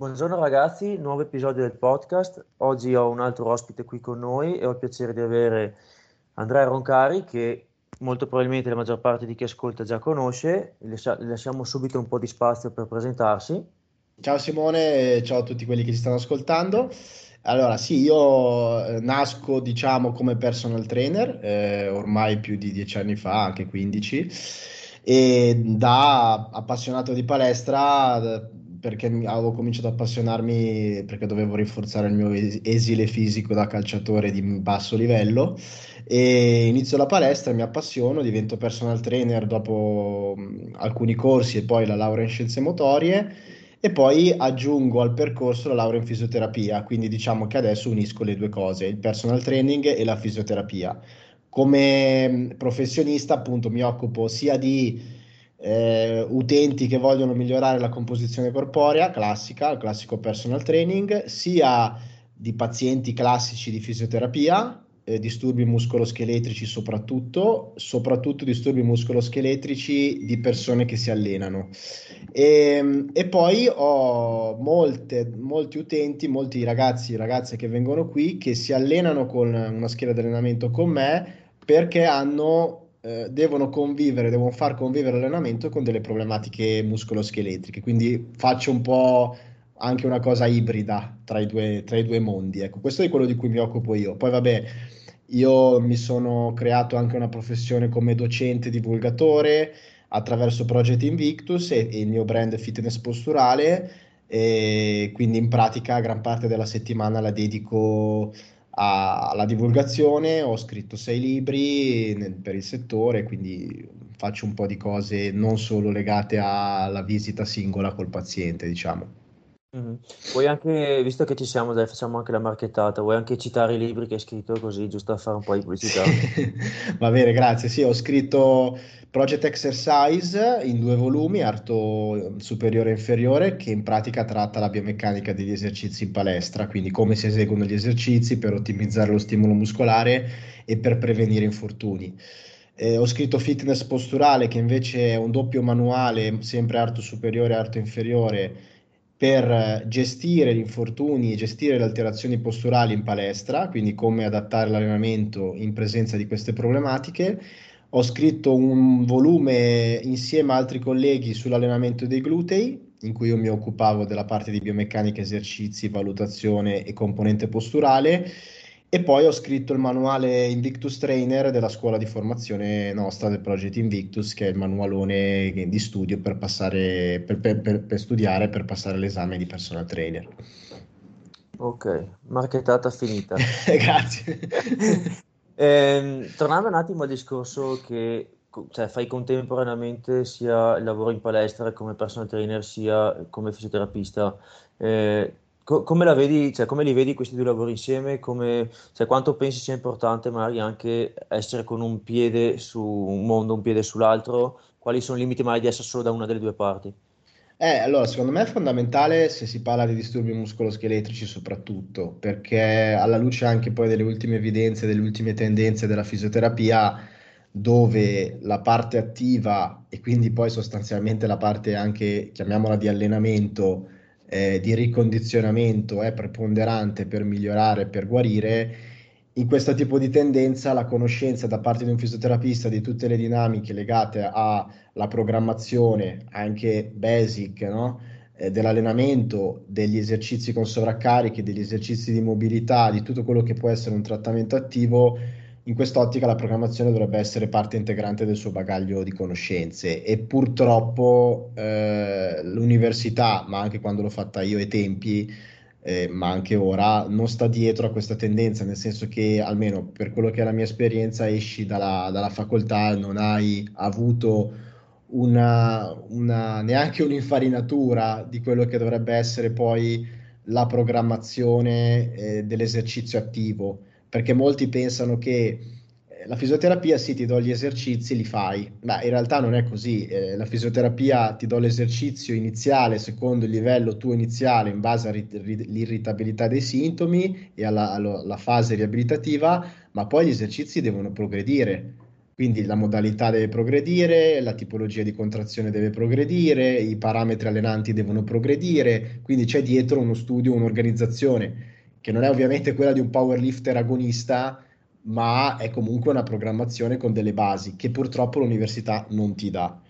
Buongiorno ragazzi, nuovo episodio del podcast. Oggi ho un altro ospite qui con noi e ho il piacere di avere Andrea Roncari che molto probabilmente la maggior parte di chi ascolta già conosce. Le lasciamo subito un po' di spazio per presentarsi. Ciao Simone, ciao a tutti quelli che ci stanno ascoltando. Allora, sì, io eh, nasco, diciamo, come personal trainer, eh, ormai più di dieci anni fa, anche 15, e da appassionato di palestra perché avevo cominciato ad appassionarmi perché dovevo rinforzare il mio esile fisico da calciatore di basso livello. E inizio la palestra, mi appassiono, divento personal trainer dopo alcuni corsi e poi la laurea in scienze motorie. E poi aggiungo al percorso la laurea in fisioterapia, quindi diciamo che adesso unisco le due cose, il personal training e la fisioterapia. Come professionista appunto mi occupo sia di eh, utenti che vogliono migliorare la composizione corporea classica, il classico personal training, sia di pazienti classici di fisioterapia, eh, disturbi muscoloscheletrici soprattutto, soprattutto disturbi muscoloscheletrici di persone che si allenano. E, ehm, e poi ho molte, molti utenti, molti ragazzi e ragazze che vengono qui che si allenano con una scheda di allenamento con me perché hanno eh, devono convivere, devono far convivere l'allenamento con delle problematiche muscoloscheletriche. Quindi faccio un po' anche una cosa ibrida tra i due, tra i due mondi. Ecco, questo è quello di cui mi occupo io. Poi, vabbè, io mi sono creato anche una professione come docente divulgatore attraverso Project Invictus e, e il mio brand fitness posturale. E quindi in pratica gran parte della settimana la dedico alla divulgazione, ho scritto sei libri nel, per il settore, quindi faccio un po' di cose non solo legate alla visita singola col paziente, diciamo. Mm-hmm. Vuoi anche, visto che ci siamo, dai, facciamo anche la marchettata, vuoi anche citare i libri che hai scritto così, giusto a fare un po' di pubblicità? Va bene, grazie. Sì, ho scritto Project Exercise in due volumi, arto superiore e inferiore, che in pratica tratta la biomeccanica degli esercizi in palestra, quindi come si eseguono gli esercizi per ottimizzare lo stimolo muscolare e per prevenire infortuni. Eh, ho scritto Fitness Posturale, che invece è un doppio manuale, sempre arto superiore e arto inferiore, per gestire gli infortuni e gestire le alterazioni posturali in palestra, quindi come adattare l'allenamento in presenza di queste problematiche ho scritto un volume insieme a altri colleghi sull'allenamento dei glutei, in cui io mi occupavo della parte di biomeccanica, esercizi, valutazione e componente posturale. E poi ho scritto il manuale Invictus Trainer della scuola di formazione nostra del Project Invictus, che è il manualone di studio per, passare, per, per, per studiare per passare l'esame di personal trainer. Ok, marchettata finita. Grazie. Eh, tornando un attimo al discorso che cioè, fai contemporaneamente sia il lavoro in palestra come personal trainer sia come fisioterapista, eh, co- come, la vedi, cioè, come li vedi questi due lavori insieme? Come, cioè, quanto pensi sia importante magari anche essere con un piede su un mondo, un piede sull'altro? Quali sono i limiti magari di essere solo da una delle due parti? Eh, allora, secondo me è fondamentale se si parla di disturbi muscoloscheletrici soprattutto, perché alla luce anche poi delle ultime evidenze, delle ultime tendenze della fisioterapia, dove la parte attiva e quindi poi sostanzialmente la parte anche, chiamiamola di allenamento, eh, di ricondizionamento è preponderante per migliorare, per guarire, in questo tipo di tendenza la conoscenza da parte di un fisioterapista di tutte le dinamiche legate alla programmazione, anche basic, no? eh, dell'allenamento, degli esercizi con sovraccarichi, degli esercizi di mobilità, di tutto quello che può essere un trattamento attivo, in quest'ottica la programmazione dovrebbe essere parte integrante del suo bagaglio di conoscenze e purtroppo eh, l'università, ma anche quando l'ho fatta io ai tempi, eh, ma anche ora, non sta dietro a questa tendenza, nel senso che almeno per quello che è la mia esperienza, esci dalla, dalla facoltà, non hai avuto una, una, neanche un'infarinatura di quello che dovrebbe essere poi la programmazione eh, dell'esercizio attivo, perché molti pensano che la fisioterapia sì ti do gli esercizi, li fai, ma in realtà non è così. Eh, la fisioterapia ti do l'esercizio iniziale secondo il livello tuo iniziale in base all'irritabilità dei sintomi e alla, alla, alla fase riabilitativa, ma poi gli esercizi devono progredire Quindi la modalità deve progredire, la tipologia di contrazione deve progredire, i parametri allenanti devono progredire, quindi c'è dietro uno studio, un'organizzazione che non è ovviamente quella di un powerlifter agonista, ma è comunque una programmazione con delle basi che purtroppo l'università non ti dà.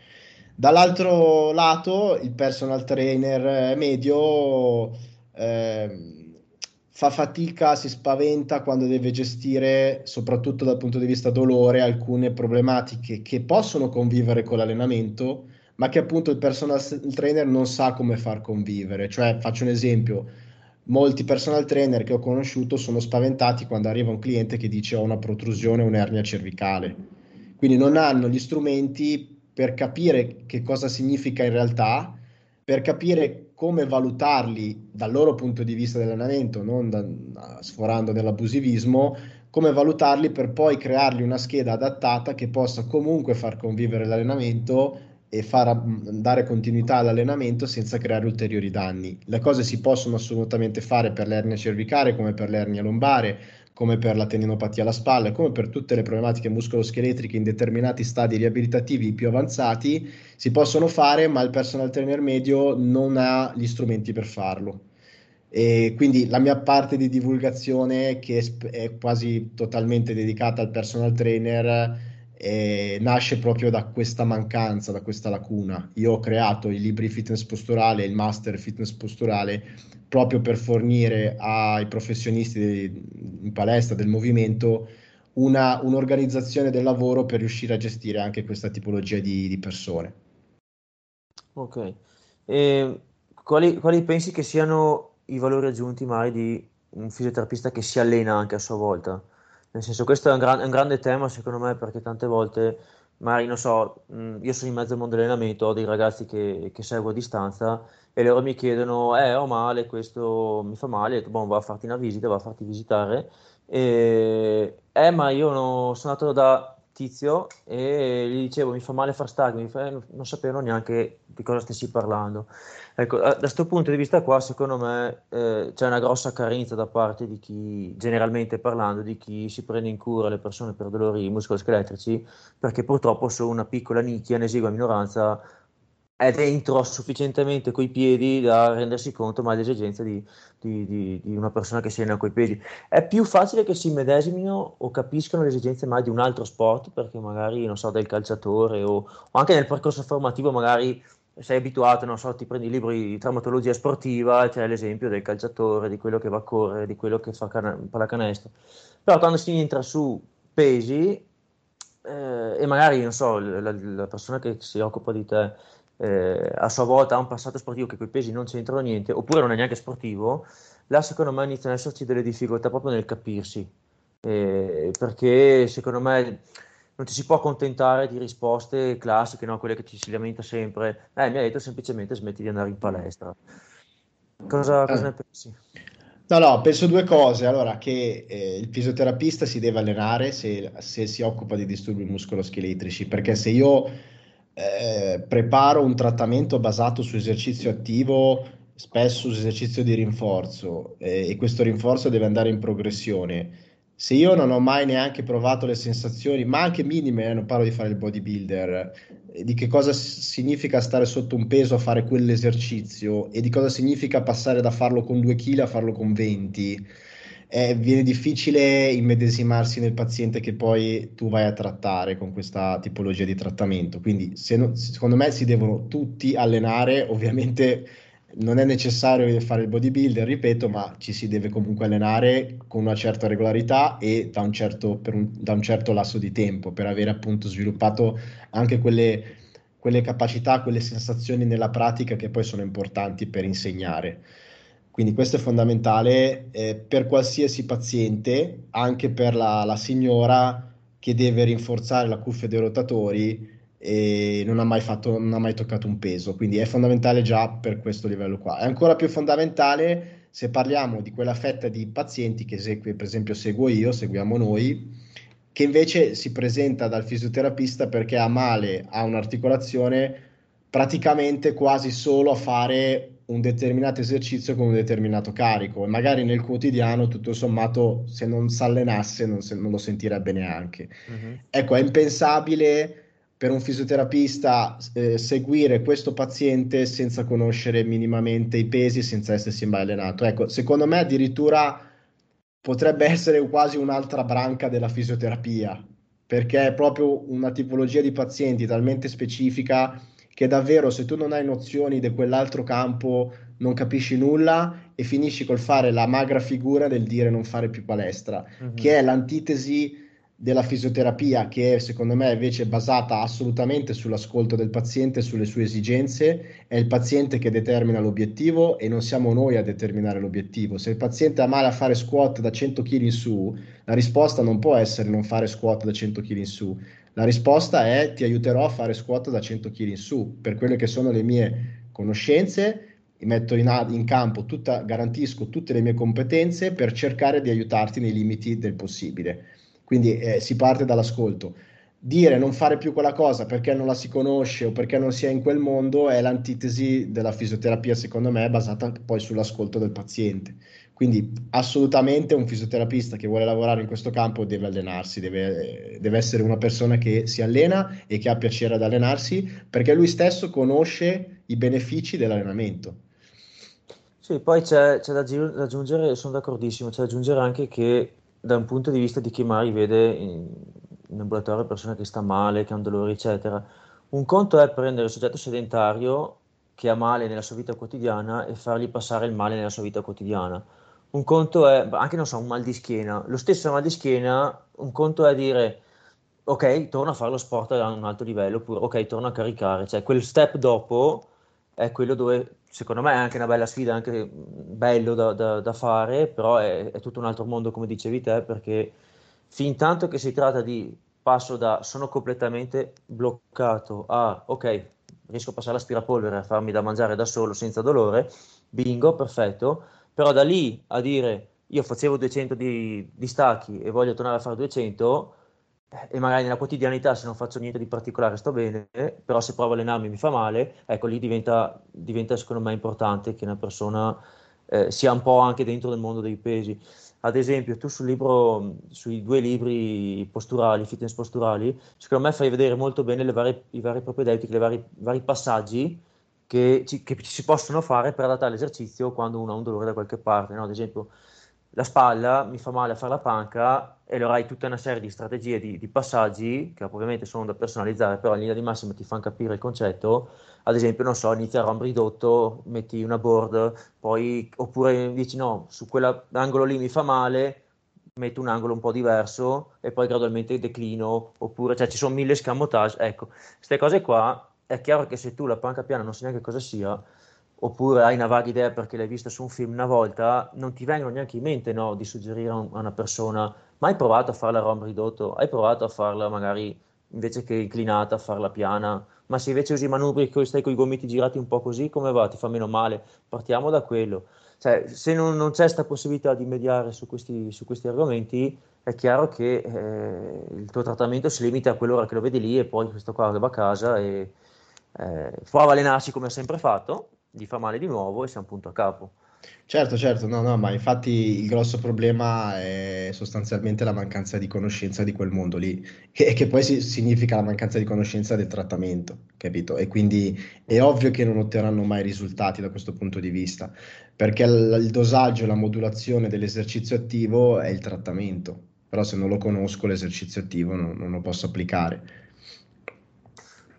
Dall'altro lato, il personal trainer medio eh, fa fatica, si spaventa quando deve gestire, soprattutto dal punto di vista dolore, alcune problematiche che possono convivere con l'allenamento, ma che appunto il personal trainer non sa come far convivere. Cioè, faccio un esempio, molti personal trainer che ho conosciuto sono spaventati quando arriva un cliente che dice ho una protrusione un'ernia cervicale. Quindi non hanno gli strumenti per capire che cosa significa in realtà, per capire come valutarli dal loro punto di vista dell'allenamento, non da, sforando nell'abusivismo, come valutarli per poi creargli una scheda adattata che possa comunque far convivere l'allenamento e far dare continuità all'allenamento senza creare ulteriori danni. Le cose si possono assolutamente fare per l'ernia cervicale come per l'ernia lombare, come per la tendinopatia alla spalla, come per tutte le problematiche muscoloscheletriche in determinati stadi riabilitativi più avanzati, si possono fare, ma il personal trainer medio non ha gli strumenti per farlo. E quindi la mia parte di divulgazione, che è quasi totalmente dedicata al personal trainer, e nasce proprio da questa mancanza, da questa lacuna. Io ho creato i libri fitness posturale il master fitness posturale proprio per fornire ai professionisti in palestra del movimento una, un'organizzazione del lavoro per riuscire a gestire anche questa tipologia di, di persone. Ok. E quali, quali pensi che siano i valori aggiunti mai di un fisioterapista che si allena anche a sua volta? Nel senso, questo è un, gran, è un grande tema secondo me perché tante volte, magari non so, mh, io sono in mezzo al mondo dell'allenamento, ho dei ragazzi che, che seguo a distanza e loro mi chiedono, eh, ho male, questo mi fa male, e boh, va a farti una visita, va a farti visitare, e, eh, ma io no, sono andato da tizio e gli dicevo mi fa male far stacchi, fa, eh, non sapevano neanche di cosa stessi parlando. Ecco, da questo punto di vista qua, secondo me, eh, c'è una grossa carenza da parte di chi, generalmente parlando, di chi si prende in cura le persone per dolori muscoloscheletrici, perché purtroppo sono una piccola nicchia, un'esigua minoranza, è dentro sufficientemente coi piedi da rendersi conto mai dell'esigenza di, di, di, di, una persona che si allena coi piedi. È più facile che si medesimino o capiscano le esigenze mai di un altro sport, perché magari, non so, del calciatore o, o anche nel percorso formativo magari sei abituato, non so, ti prendi i libri di traumatologia sportiva e c'è l'esempio del calciatore, di quello che va a correre, di quello che fa can- pallacanestro. Però quando si entra su pesi eh, e magari, non so, la, la, persona che si occupa di te eh, a sua volta ha un passato sportivo che con i pesi non c'entrano niente, oppure non è neanche sportivo, là secondo me iniziano ad esserci delle difficoltà proprio nel capirsi. Eh, perché secondo me non ci si può accontentare di risposte classiche, no? quelle che ci si lamenta sempre. Eh, mi ha detto semplicemente smetti di andare in palestra. Cosa, cosa ne pensi? No, no, penso due cose. Allora, che eh, il fisioterapista si deve allenare se, se, si occupa di disturbi muscoloscheletrici, perché se io eh, preparo un trattamento basato su esercizio attivo, spesso su esercizio di rinforzo, eh, e questo rinforzo deve andare in progressione, se io non ho mai neanche provato le sensazioni, ma anche minime, eh, non parlo di fare il bodybuilder, eh, di che cosa significa stare sotto un peso a fare quell'esercizio e di cosa significa passare da farlo con 2 kg a farlo con 20, eh, viene difficile immedesimarsi nel paziente che poi tu vai a trattare con questa tipologia di trattamento. Quindi, no, secondo me, si devono tutti allenare, ovviamente non è necessario fare il bodybuilder, ripeto, ma ci si deve comunque allenare con una certa regolarità e da un certo, un, da un certo lasso di tempo per avere appunto sviluppato anche quelle, quelle capacità, quelle sensazioni nella pratica che poi sono importanti per insegnare. Quindi questo è fondamentale eh, per qualsiasi paziente, anche per la, la signora che deve rinforzare la cuffia dei rotatori e non ha mai fatto, non ha mai toccato un peso, quindi è fondamentale già per questo livello qua. È ancora più fondamentale se parliamo di quella fetta di pazienti che segue, per esempio seguo io, seguiamo noi, che invece si presenta dal fisioterapista perché ha male a un'articolazione praticamente quasi solo a fare un determinato esercizio con un determinato carico e magari nel quotidiano tutto sommato se non si allenasse non, se, non lo sentirebbe neanche. Mm-hmm. Ecco, è impensabile per un fisioterapista eh, seguire questo paziente senza conoscere minimamente i pesi, senza essersi mai allenato. Ecco, secondo me addirittura potrebbe essere quasi un'altra branca della fisioterapia, perché è proprio una tipologia di pazienti talmente specifica che davvero se tu non hai nozioni di quell'altro campo non capisci nulla e finisci col fare la magra figura del dire non fare più palestra, mm-hmm. che è l'antitesi della fisioterapia che secondo me invece è basata assolutamente sull'ascolto del paziente, sulle sue esigenze, è il paziente che determina l'obiettivo e non siamo noi a determinare l'obiettivo. Se il paziente ha male a fare squat da 100 kg in su, la risposta non può essere non fare squat da 100 kg in su, la risposta è ti aiuterò a fare squat da 100 kg in su, per quelle che sono le mie conoscenze, metto in, in campo, tutta, garantisco tutte le mie competenze per cercare di aiutarti nei limiti del possibile. Quindi eh, si parte dall'ascolto. Dire non fare più quella cosa perché non la si conosce o perché non si è in quel mondo è l'antitesi della fisioterapia, secondo me, basata poi sull'ascolto del paziente. Quindi assolutamente un fisioterapista che vuole lavorare in questo campo deve allenarsi, deve, deve, essere una persona che si allena e che ha piacere ad allenarsi perché lui stesso conosce i benefici dell'allenamento. Sì, poi c'è, c'è da, aggiungere, sono d'accordissimo, c'è da aggiungere anche che da un punto di vista di chi magari vede in, in ambulatorio persone che sta male, che hanno dolori, eccetera, un conto è prendere il soggetto sedentario che ha male nella sua vita quotidiana e fargli passare il male nella sua vita quotidiana un conto è, anche non so, un mal di schiena, lo stesso mal di schiena, un conto è dire ok, torno a fare lo sport a un alto livello, oppure ok, torno a caricare, cioè quel step dopo è quello dove secondo me è anche una bella sfida, anche bello da, da, da fare, però è, è, tutto un altro mondo come dicevi te, perché fin tanto che si tratta di passo da sono completamente bloccato a ok, riesco a passare l'aspirapolvere a farmi da mangiare da solo senza dolore, bingo, perfetto però da lì a dire io facevo 200 di, di stacchi e voglio tornare a fare 200 eh, e magari nella quotidianità se non faccio niente di particolare sto bene, però se provo a allenarmi mi fa male, ecco lì diventa, diventa secondo me importante che una persona eh, sia un po' anche dentro del mondo dei pesi. Ad esempio, tu sul libro, sui due libri posturali, fitness posturali, secondo me fai vedere molto bene varie, i vari propedeutici, i vari, vari passaggi che ci, che ci, si possono fare per adattare l'esercizio quando uno ha un dolore da qualche parte. No? Ad esempio, la spalla mi fa male a fare la panca e allora hai tutta una serie di strategie, di, di, passaggi che ovviamente sono da personalizzare, però in linea di massima ti fanno capire il concetto. Ad esempio, non so, inizia a rombo ridotto, metti una board, poi oppure dici no, su quell'angolo lì mi fa male, metto un angolo un po' diverso e poi gradualmente declino, oppure cioè ci sono mille scamotage. Ecco, queste cose qua è chiaro che se tu la panca piana non sai neanche cosa sia, oppure hai una vaga idea perché l'hai vista su un film una volta, non ti vengono neanche in mente no, di suggerire a, una persona, ma hai provato a farla a rom ridotto, hai provato a farla magari invece che inclinata, a farla piana, ma se invece usi i manubri e stai con i gomiti girati un po' così, come va? Ti fa meno male? Partiamo da quello. Cioè, se non, non c'è questa possibilità di mediare su questi, su questi argomenti, è chiaro che eh, il tuo trattamento si limita a quell'ora che lo vedi lì e poi questo qua va a casa e, eh, prova a come ha sempre fatto, gli fa male di nuovo e siamo punto a capo. Certo, certo, no, no, ma infatti il grosso problema è sostanzialmente la mancanza di conoscenza di quel mondo lì, che, che poi si, significa la mancanza di conoscenza del trattamento, capito? E quindi è ovvio che non otterranno mai risultati da questo punto di vista, perché il, il dosaggio la modulazione dell'esercizio attivo è il trattamento, però se non lo conosco l'esercizio attivo non, non lo posso applicare.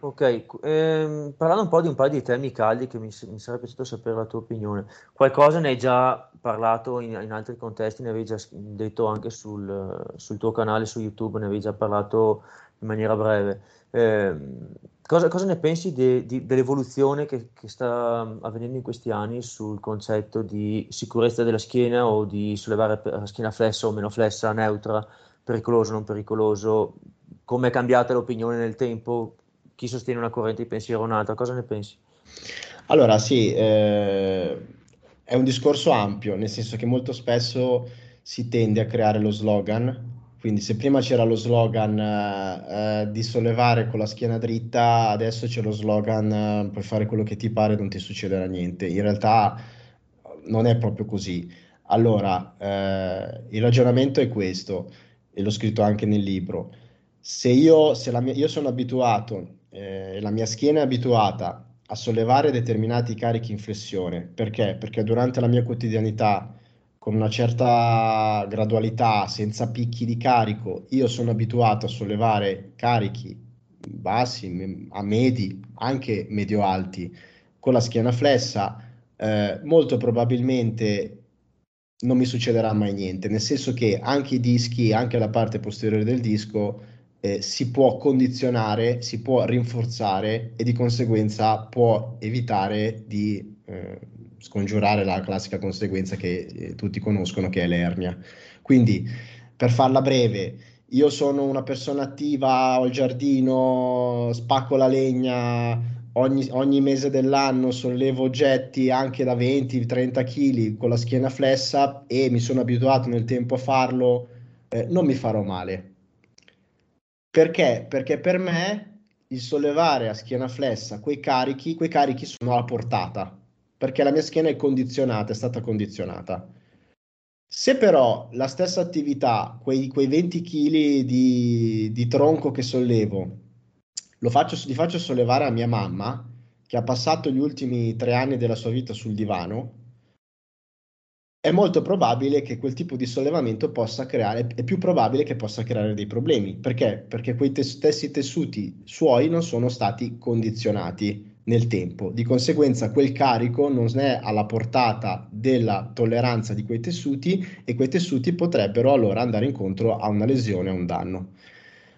Ok, ehm, parlando un po' di un paio di temi caldi che mi, mi sarebbe piaciuto sapere la tua opinione. Qualcosa ne hai già parlato in, in altri contesti, ne avevi già detto anche sul, sul tuo canale su YouTube, ne avevi già parlato in maniera breve. Ehm, cosa, cosa ne pensi de- di- dell'evoluzione che, che sta avvenendo in questi anni sul concetto di sicurezza della schiena o di sollevare la schiena flessa o meno flessa, neutra, pericoloso o non pericoloso? Come è cambiata l'opinione nel tempo? Chi sostiene una corrente di pensiero o un'altra, cosa ne pensi? Allora sì, eh, è un discorso ampio, nel senso che molto spesso si tende a creare lo slogan Quindi se prima c'era lo slogan eh, di sollevare con la schiena dritta, adesso c'è lo slogan eh, puoi fare quello che ti pare, non ti succederà niente. In realtà non è proprio così. Allora, eh, il ragionamento è questo, e l'ho scritto anche nel libro. Se io, se mia, io sono abituato, eh, la mia schiena è abituata a sollevare determinati carichi in flessione, perché? Perché durante la mia quotidianità con una certa gradualità, senza picchi di carico, io sono abituato a sollevare carichi bassi, a medi, anche medio-alti, con la schiena flessa, eh, molto probabilmente non mi succederà mai niente, nel senso che anche i dischi, anche la parte posteriore del disco, eh, si può condizionare, si può rinforzare e di conseguenza può evitare di eh, scongiurare la classica conseguenza che eh, tutti conoscono, che è l'ernia. Quindi, per farla breve, io sono una persona attiva, ho il giardino, spacco la legna, ogni, ogni mese dell'anno sollevo oggetti anche da 20-30 kg con la schiena flessa e mi sono abituato nel tempo a farlo, eh, non mi farò male. Perché? Perché per me il sollevare a schiena flessa quei carichi, quei carichi sono alla portata perché la mia schiena è condizionata, è stata condizionata. Se però la stessa attività, quei, quei 20 kg di, di, tronco che sollevo, lo faccio, li faccio sollevare a mia mamma, che ha passato gli ultimi tre anni della sua vita sul divano, è molto probabile che quel tipo di sollevamento possa creare, è più probabile che possa creare dei problemi. Perché? Perché quei stessi tessuti suoi non sono stati condizionati nel tempo. Di conseguenza quel carico non è alla portata della tolleranza di quei tessuti e quei tessuti potrebbero allora andare incontro a una lesione, a un danno.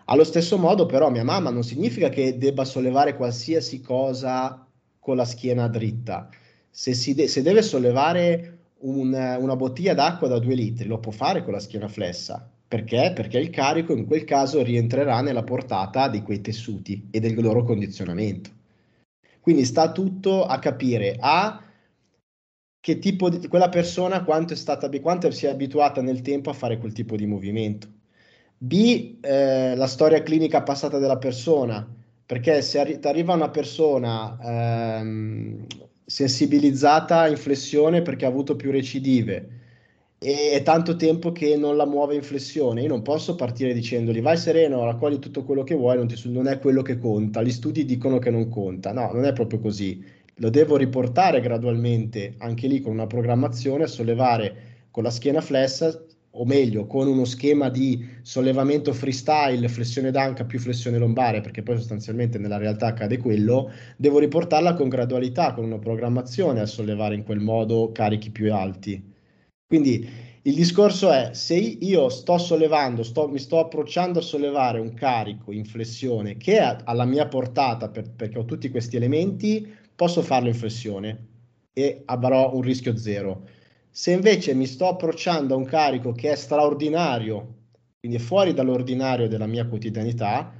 Allo stesso modo però mia mamma non significa che debba sollevare qualsiasi cosa con la schiena dritta. Se, de- se deve sollevare un, una bottiglia d'acqua da due litri, lo può fare con la schiena flessa. Perché? Perché il carico in quel caso rientrerà nella portata di quei tessuti e del loro condizionamento. Quindi sta tutto a capire A che tipo di quella persona quanto è stata quanto si è abituata nel tempo a fare quel tipo di movimento. B eh, la storia clinica passata della persona, perché se arri- arriva una persona ehm, sensibilizzata in flessione perché ha avuto più recidive, e è tanto tempo che non la muove in flessione. Io non posso partire dicendogli vai sereno, raccogli tutto quello che vuoi, non, ti, non, è quello che conta. Gli studi dicono che non conta. No, non è proprio così. Lo devo riportare gradualmente, anche lì con una programmazione, a sollevare con la schiena flessa, o meglio, con uno schema di sollevamento freestyle, flessione d'anca più flessione lombare, perché poi sostanzialmente nella realtà accade quello, devo riportarla con gradualità, con una programmazione a sollevare in quel modo carichi più alti. Quindi il discorso è se io sto sollevando, sto, mi sto approcciando a sollevare un carico in flessione che è alla mia portata per, perché ho tutti questi elementi, posso farlo in flessione e avrò un rischio zero. Se invece mi sto approcciando a un carico che è straordinario, quindi è fuori dall'ordinario della mia quotidianità,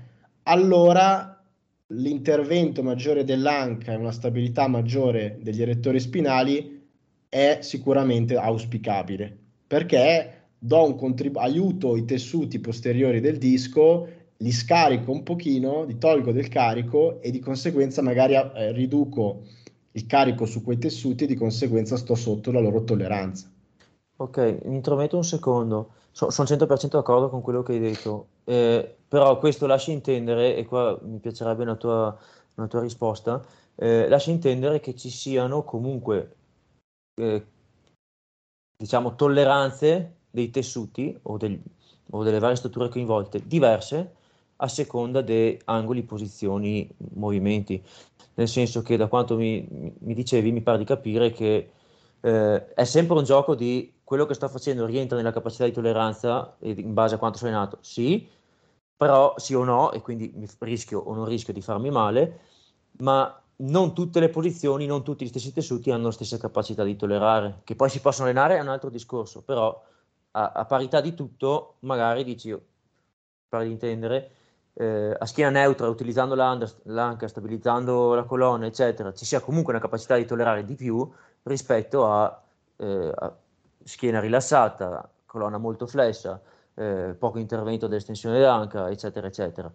allora l'intervento maggiore dell'anca e una stabilità maggiore degli erettori spinali è sicuramente auspicabile perché do un contribu- aiuto i tessuti posteriori del disco, li scarico un pochino, li tolgo del carico e di conseguenza magari eh, riduco il carico su quei tessuti e di conseguenza sto sotto la loro tolleranza. Ok, mi intrometto un secondo, so, sono 100% d'accordo con quello che hai detto, eh, però questo lascia intendere, e qua mi piacerebbe una tua, una tua risposta, eh, lascia intendere che ci siano comunque eh, diciamo, tolleranze dei tessuti o, del, o, delle varie strutture coinvolte diverse a seconda di angoli, posizioni, movimenti. Nel senso che da quanto mi, mi dicevi mi pare di capire che eh, è sempre un gioco di quello che sto facendo rientra nella capacità di tolleranza in base a quanto sono nato, sì, però sì o no, e quindi rischio o non rischio di farmi male, ma non tutte le posizioni, non tutti gli stessi tessuti hanno la stessa capacità di tollerare, che poi si possono allenare è un altro discorso, però a, a parità di tutto, magari dici, per intendere, eh, a schiena neutra, utilizzando l'anca, stabilizzando la colonna, eccetera, ci sia comunque una capacità di tollerare di più rispetto a, eh, a schiena rilassata, colonna molto flessa, eh, poco intervento dell'estensione d'anca, eccetera, eccetera.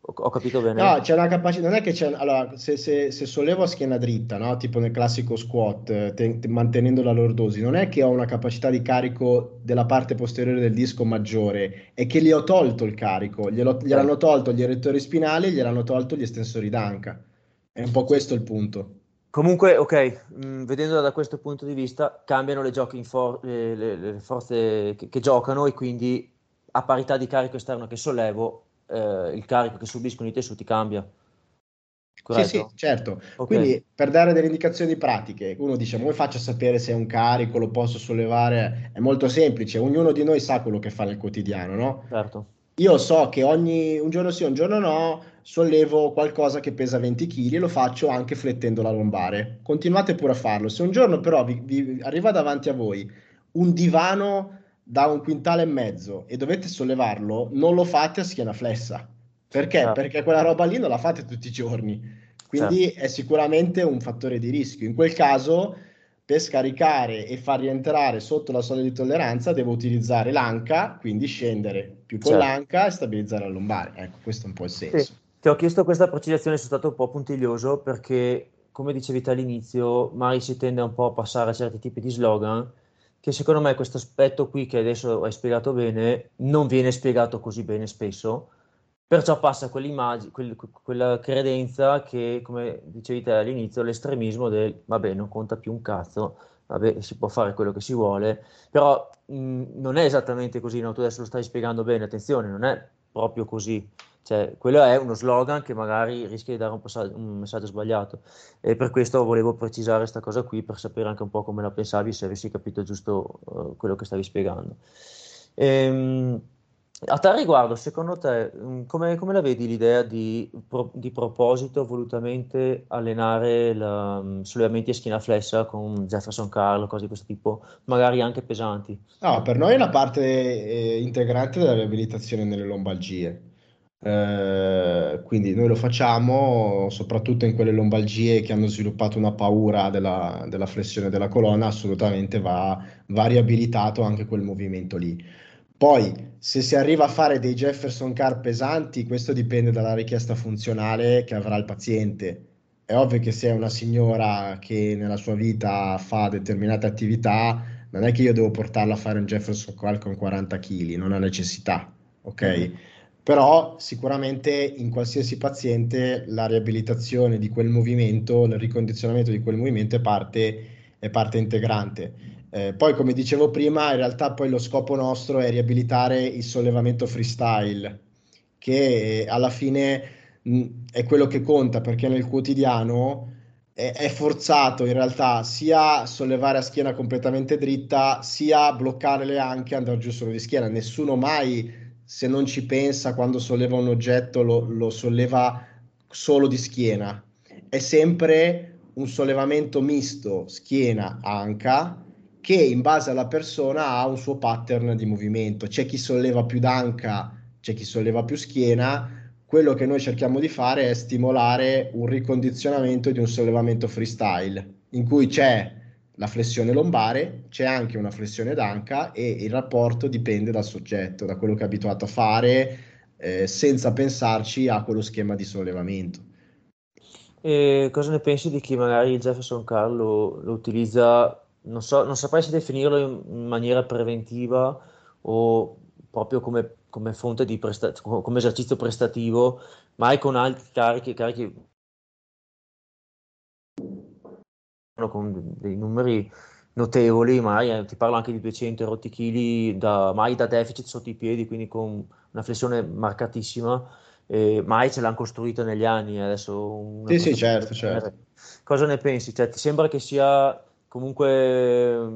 Ho, capito bene? No, c'è una capacità, non è che c'è, allora, se, se, se sollevo a schiena dritta, no? tipo nel classico squat, te, te, mantenendo la lordosi, non è che ho una capacità di carico della parte posteriore del disco maggiore, è che gli ho tolto il carico, glielo, gliel'hanno tolto gli erettori spinali, gliel'hanno tolto gli estensori d'anca. È un po' questo il punto. Comunque, ok, mh, mm, vedendola da questo punto di vista, cambiano le, for- le, le, le forze che, che giocano e quindi a parità di carico esterno che sollevo, eh, il carico che subiscono i tessuti cambia. Corretto? Sì, sì, certo. Okay. Quindi per dare delle indicazioni pratiche, uno dice: come faccio a sapere se è un carico, lo posso sollevare? È molto semplice, ognuno di noi sa quello che fa nel quotidiano, no? Certo. Io so che ogni un giorno sì, un giorno no, sollevo qualcosa che pesa 20 kg e lo faccio anche flettendo la lombare. Continuate pure a farlo. Se un giorno però vi, vi arriva davanti a voi un divano da un quintale e mezzo e dovete sollevarlo, non lo fate a schiena flessa. Perché? Ah. Perché quella roba lì non la fate tutti i giorni. Quindi certo. è sicuramente un fattore di rischio. In quel caso, per scaricare e far rientrare sotto la soglia di tolleranza, devo utilizzare l'anca, quindi scendere più con certo. l'anca e stabilizzare la lombare. Ecco, questo è un po' il senso. Sì. Ti ho chiesto questa precisazione, sono stato un po' puntiglioso perché, come dicevi all'inizio, magari si tende un po' a passare a certi tipi di slogan che secondo me questo aspetto qui che adesso hai spiegato bene non viene spiegato così bene spesso, perciò passa quel, quella credenza che, come dicevi te all'inizio, l'estremismo del vabbè non conta più un cazzo, vabbè si può fare quello che si vuole, però mh, non è esattamente così, no? tu adesso lo stai spiegando bene, attenzione, non è proprio così. Cioè, quello è uno slogan che magari rischia di dare un, passaggio, un messaggio sbagliato e per questo volevo precisare questa cosa qui per sapere anche un po' come la pensavi se avessi capito giusto uh, quello che stavi spiegando. Ehm, a tal riguardo, secondo te, mm, come, come la vedi l'idea di, pro, di, proposito volutamente allenare la, um, sollevamenti a schiena flessa con Jefferson Carlo, cose di questo tipo, magari anche pesanti? No, per noi è una parte eh, integrante della riabilitazione nelle lombalgie. Eh, quindi noi lo facciamo soprattutto in quelle lombalgie che hanno sviluppato una paura della, della flessione della colonna, assolutamente va, va riabilitato anche quel movimento lì. Poi, se si arriva a fare dei Jefferson car pesanti, questo dipende dalla richiesta funzionale che avrà il paziente. È ovvio che se è una signora che nella sua vita fa determinate attività, non è che io devo portarla a fare un Jefferson car con 40 kg, non ha necessità, ok? Mm-hmm però sicuramente in qualsiasi paziente la riabilitazione di quel movimento, il ricondizionamento di quel movimento è parte, è parte integrante. Eh, poi, come dicevo prima, in realtà poi lo scopo nostro è riabilitare il sollevamento freestyle, che alla fine mh, è quello che conta, perché nel quotidiano è, è forzato in realtà sia sollevare a schiena completamente dritta, sia bloccare le anche e andare giù solo di schiena. Nessuno mai se non ci pensa quando solleva un oggetto lo, lo solleva solo di schiena. È sempre un sollevamento misto schiena-anca che in base alla persona ha un suo pattern di movimento. C'è chi solleva più d'anca, c'è chi solleva più schiena. Quello che noi cerchiamo di fare è stimolare un ricondizionamento di un sollevamento freestyle in cui c'è la flessione lombare, c'è anche una flessione d'anca e il rapporto dipende dal soggetto, da quello che è abituato a fare, eh, senza pensarci a quello schema di sollevamento. E cosa ne pensi di chi magari Jefferson Carl lo, utilizza, non, so, non saprei se definirlo in maniera preventiva o proprio come, come fonte di presta- come esercizio prestativo, mai con altri carichi, carichi con dei numeri notevoli, mai, eh, ti parlo anche di 200 rotti chili, da, mai da deficit sotto i piedi, quindi con una flessione marcatissima, eh, mai ce l'hanno costruita negli anni. Adesso sì, sì, certo, certo. Cosa ne pensi? Cioè, ti sembra che sia comunque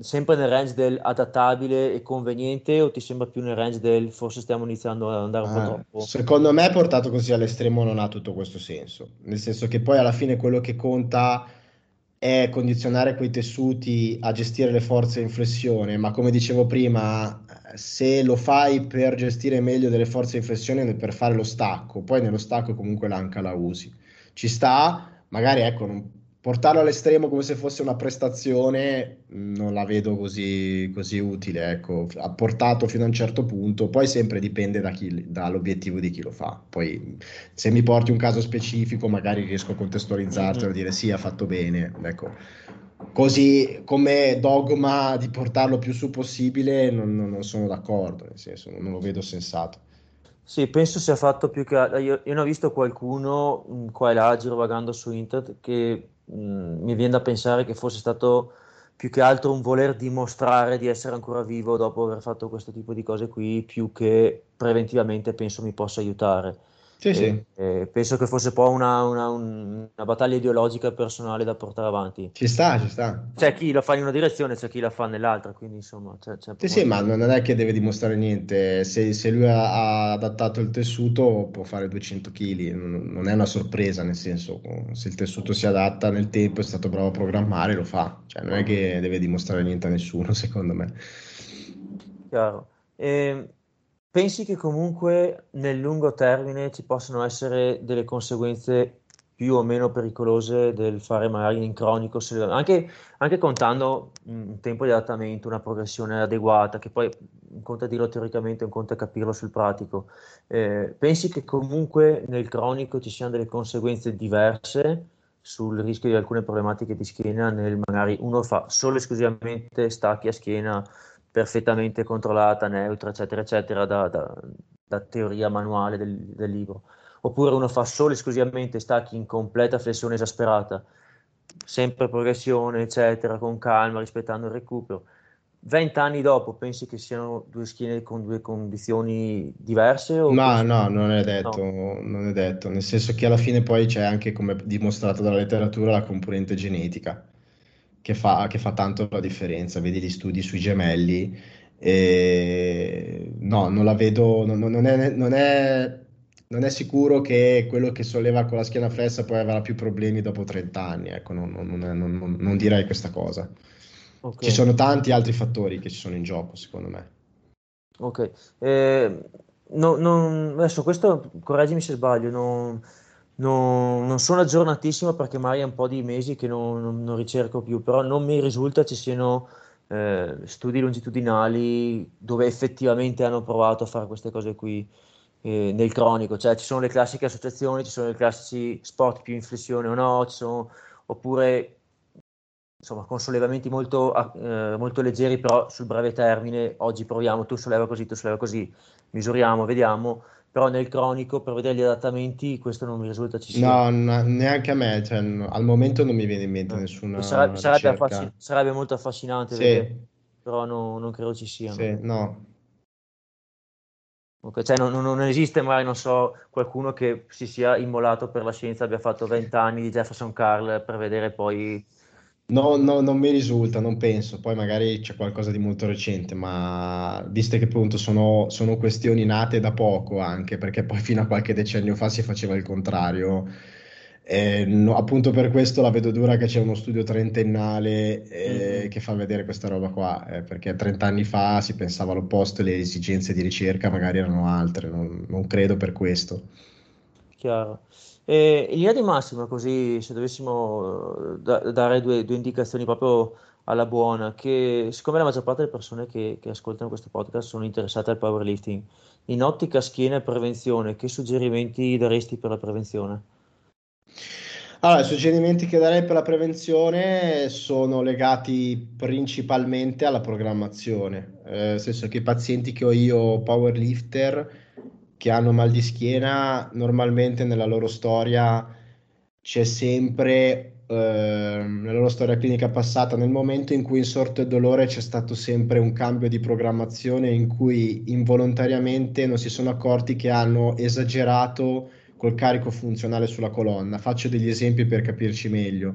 sempre nel range del adattabile e conveniente o ti sembra più nel range del forse stiamo iniziando ad andare un po' ah, troppo? Secondo me portato così all'estremo non ha tutto questo senso, nel senso che poi alla fine quello che conta è condizionare quei tessuti a gestire le forze in flessione, ma come dicevo prima, se lo fai per gestire meglio delle forze in flessione per fare lo stacco, poi nello stacco comunque l'anca la usi. Ci sta, magari ecco, non, portarlo all'estremo come se fosse una prestazione non la vedo così, così utile. Ecco, ha portato fino a un certo punto, poi sempre dipende da chi, dall'obiettivo di chi lo fa. Poi se mi porti un caso specifico, magari riesco a contestualizzartelo mm-hmm. e dire sì, ha fatto bene. Ecco. Così come dogma di portarlo più su possibile, non, non sono d'accordo, nel senso, non lo vedo sensato. Sì, penso sia fatto più che io, io ne ho visto qualcuno mh, qua e là girovagando su internet che mh, mi viene da pensare che fosse stato più che altro un voler dimostrare di essere ancora vivo dopo aver fatto questo tipo di cose qui, più che preventivamente penso mi possa aiutare. Sì, e, sì. E penso che fosse un po' una, una, una, battaglia ideologica personale da portare avanti. Ci sta, ci sta. C'è chi la fa in una direzione, c'è chi la fa nell'altra, quindi insomma... C'è, c'è sì, sì, ma non è che deve dimostrare niente. Se, se lui ha, ha, adattato il tessuto può fare 200 kg, non, non, è una sorpresa, nel senso, se il tessuto si adatta nel tempo, è stato bravo a programmare, lo fa. Cioè, non è che deve dimostrare niente a nessuno, secondo me. Chiaro. E ehm, Pensi che comunque nel lungo termine ci possano essere delle conseguenze più o meno pericolose del fare magari in cronico, anche, anche contando un tempo di adattamento, una progressione adeguata, che poi un conto è dirlo teoricamente, un conto è capirlo sul pratico. Eh, pensi che comunque nel cronico ci siano delle conseguenze diverse sul rischio di alcune problematiche di schiena nel magari uno fa solo esclusivamente stacchi a schiena perfettamente controllata, neutra, eccetera, eccetera, da, da, da teoria manuale del, del, libro. Oppure uno fa solo esclusivamente stacchi in completa flessione esasperata, sempre progressione, eccetera, con calma, rispettando il recupero. Vent'anni dopo pensi che siano due schiene con due condizioni diverse? no, pensi... no, non è detto, no. non è detto, nel senso che alla fine poi c'è anche, come dimostrato dalla letteratura, la componente genetica che fa, che fa tanto la differenza. Vedi gli studi sui gemelli. E... No, non la vedo, non, non, è, non, è, non, è, sicuro che quello che solleva con la schiena flessa poi avrà più problemi dopo 30 anni. Ecco, non, direi questa cosa. Okay. Ci sono tanti altri fattori che ci sono in gioco, secondo me. Ok, eh, no, adesso questo correggimi se sbaglio, non, non, non, sono aggiornatissimo perché magari è un po' di mesi che non, non, non ricerco più, però non mi risulta ci siano eh, studi longitudinali dove effettivamente hanno provato a fare queste cose qui eh, nel cronico, cioè ci sono le classiche associazioni, ci sono i classici spot più in flessione o no, sono, oppure insomma con sollevamenti molto, eh, molto leggeri però sul breve termine, oggi proviamo, tu solleva così, tu solleva così, misuriamo, vediamo però nel cronico per vedere gli adattamenti questo non mi risulta ci sia. No, neanche a me, cioè, al momento non mi viene in mente no. nessuna sarebbe, sarebbe, affascin- sarebbe, molto affascinante, sì. vedere, però no, non credo ci sia. Sì, no. Okay, cioè non, non, esiste mai, non so, qualcuno che si sia immolato per la scienza, abbia fatto 20 anni di Jefferson Carl per vedere poi No, no, non mi risulta, non penso. Poi magari c'è qualcosa di molto recente, ma visto che appunto sono, sono questioni nate da poco anche, perché poi fino a qualche decennio fa si faceva il contrario. Eh, no, appunto per questo la vedo dura che c'è uno studio trentennale eh, mm-hmm. che fa vedere questa roba qua, eh, perché 30 anni fa si pensava l'opposto e le esigenze di ricerca magari erano altre, non, non credo per questo. Chiaro. E in linea di massima, così se dovessimo eh, da- dare due, due indicazioni proprio alla buona, che siccome la maggior parte delle persone che, che ascoltano questo podcast sono interessate al powerlifting, in ottica schiena e prevenzione, che suggerimenti daresti per la prevenzione? Allora, i suggerimenti che darei per la prevenzione sono legati principalmente alla programmazione, eh, nel senso che i pazienti che ho io, powerlifter, che hanno mal di schiena, normalmente nella loro storia c'è sempre, eh, nella loro storia clinica passata, nel momento in cui insorto il dolore c'è stato sempre un cambio di programmazione in cui involontariamente non si sono accorti che hanno esagerato col carico funzionale sulla colonna. Faccio degli esempi per capirci meglio.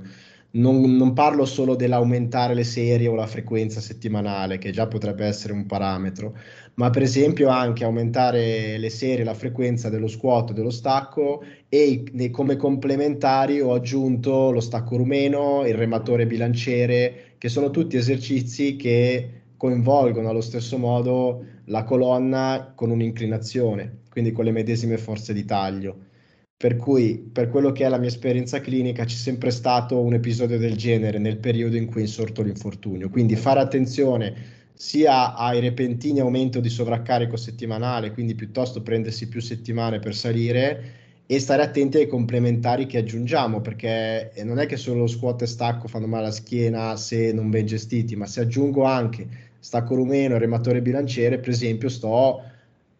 Non, non, parlo solo dell'aumentare le serie o la frequenza settimanale, che già potrebbe essere un parametro, ma per esempio anche aumentare le serie, la frequenza dello squat, dello stacco e come complementari ho aggiunto lo stacco rumeno, il rematore bilanciere, che sono tutti esercizi che coinvolgono allo stesso modo la colonna con un'inclinazione, quindi con le medesime forze di taglio. Per cui, per quello che è la mia esperienza clinica, c'è sempre stato un episodio del genere nel periodo in cui è insorto l'infortunio. Quindi fare attenzione sia ai repentini aumento di sovraccarico settimanale, quindi piuttosto prendersi più settimane per salire e stare attenti ai complementari che aggiungiamo, perché non è che solo squat e stacco fanno male alla schiena se non ben gestiti, ma se aggiungo anche stacco rumeno rematore bilanciere, per esempio, sto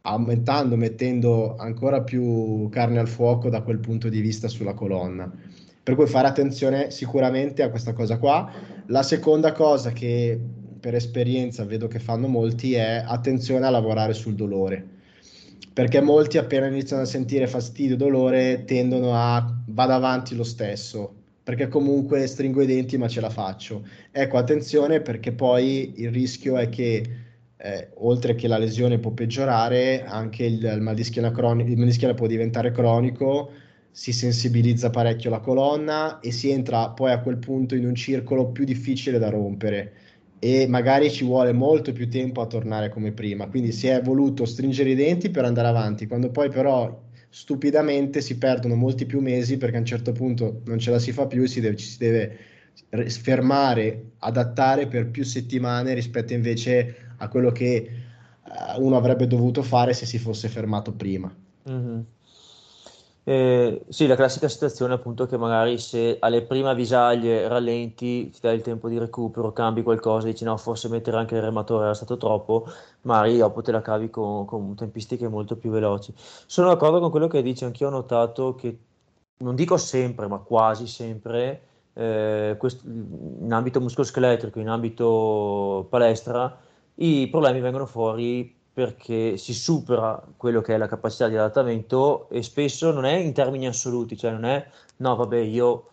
aumentando, mettendo ancora più carne al fuoco da quel punto di vista sulla colonna. Per cui fare attenzione sicuramente a questa cosa qua. La seconda cosa che per esperienza vedo che fanno molti è attenzione a lavorare sul dolore. Perché molti appena iniziano a sentire fastidio e dolore tendono a vado avanti lo stesso perché comunque stringo i denti ma ce la faccio. Ecco attenzione perché poi il rischio è che eh, oltre che la lesione può peggiorare anche il, il mal di schiena il mal di schiena può diventare cronico si sensibilizza parecchio la colonna e si entra poi a quel punto in un circolo più difficile da rompere e magari ci vuole molto più tempo a tornare come prima. Quindi si è voluto stringere i denti per andare avanti, quando poi però stupidamente si perdono molti più mesi perché a un certo punto non ce la si fa più e si deve, ci si deve fermare, adattare per più settimane rispetto invece a quello che uh, uno avrebbe dovuto fare se si fosse fermato prima. Mm-hmm. Eh, sì, la classica situazione appunto che magari se alle prime avvisaglie rallenti, ti dai il tempo di recupero, cambi qualcosa, dici no, forse mettere anche il rematore era stato troppo, magari dopo te la cavi con, con tempistiche molto più veloci. Sono d'accordo con quello che dici, anch'io ho notato che, non dico sempre, ma quasi sempre, eh, quest- in ambito muscoloscheletrico, in ambito palestra, i problemi vengono fuori perché si supera quello che è la capacità di adattamento e spesso non è in termini assoluti, cioè non è no vabbè io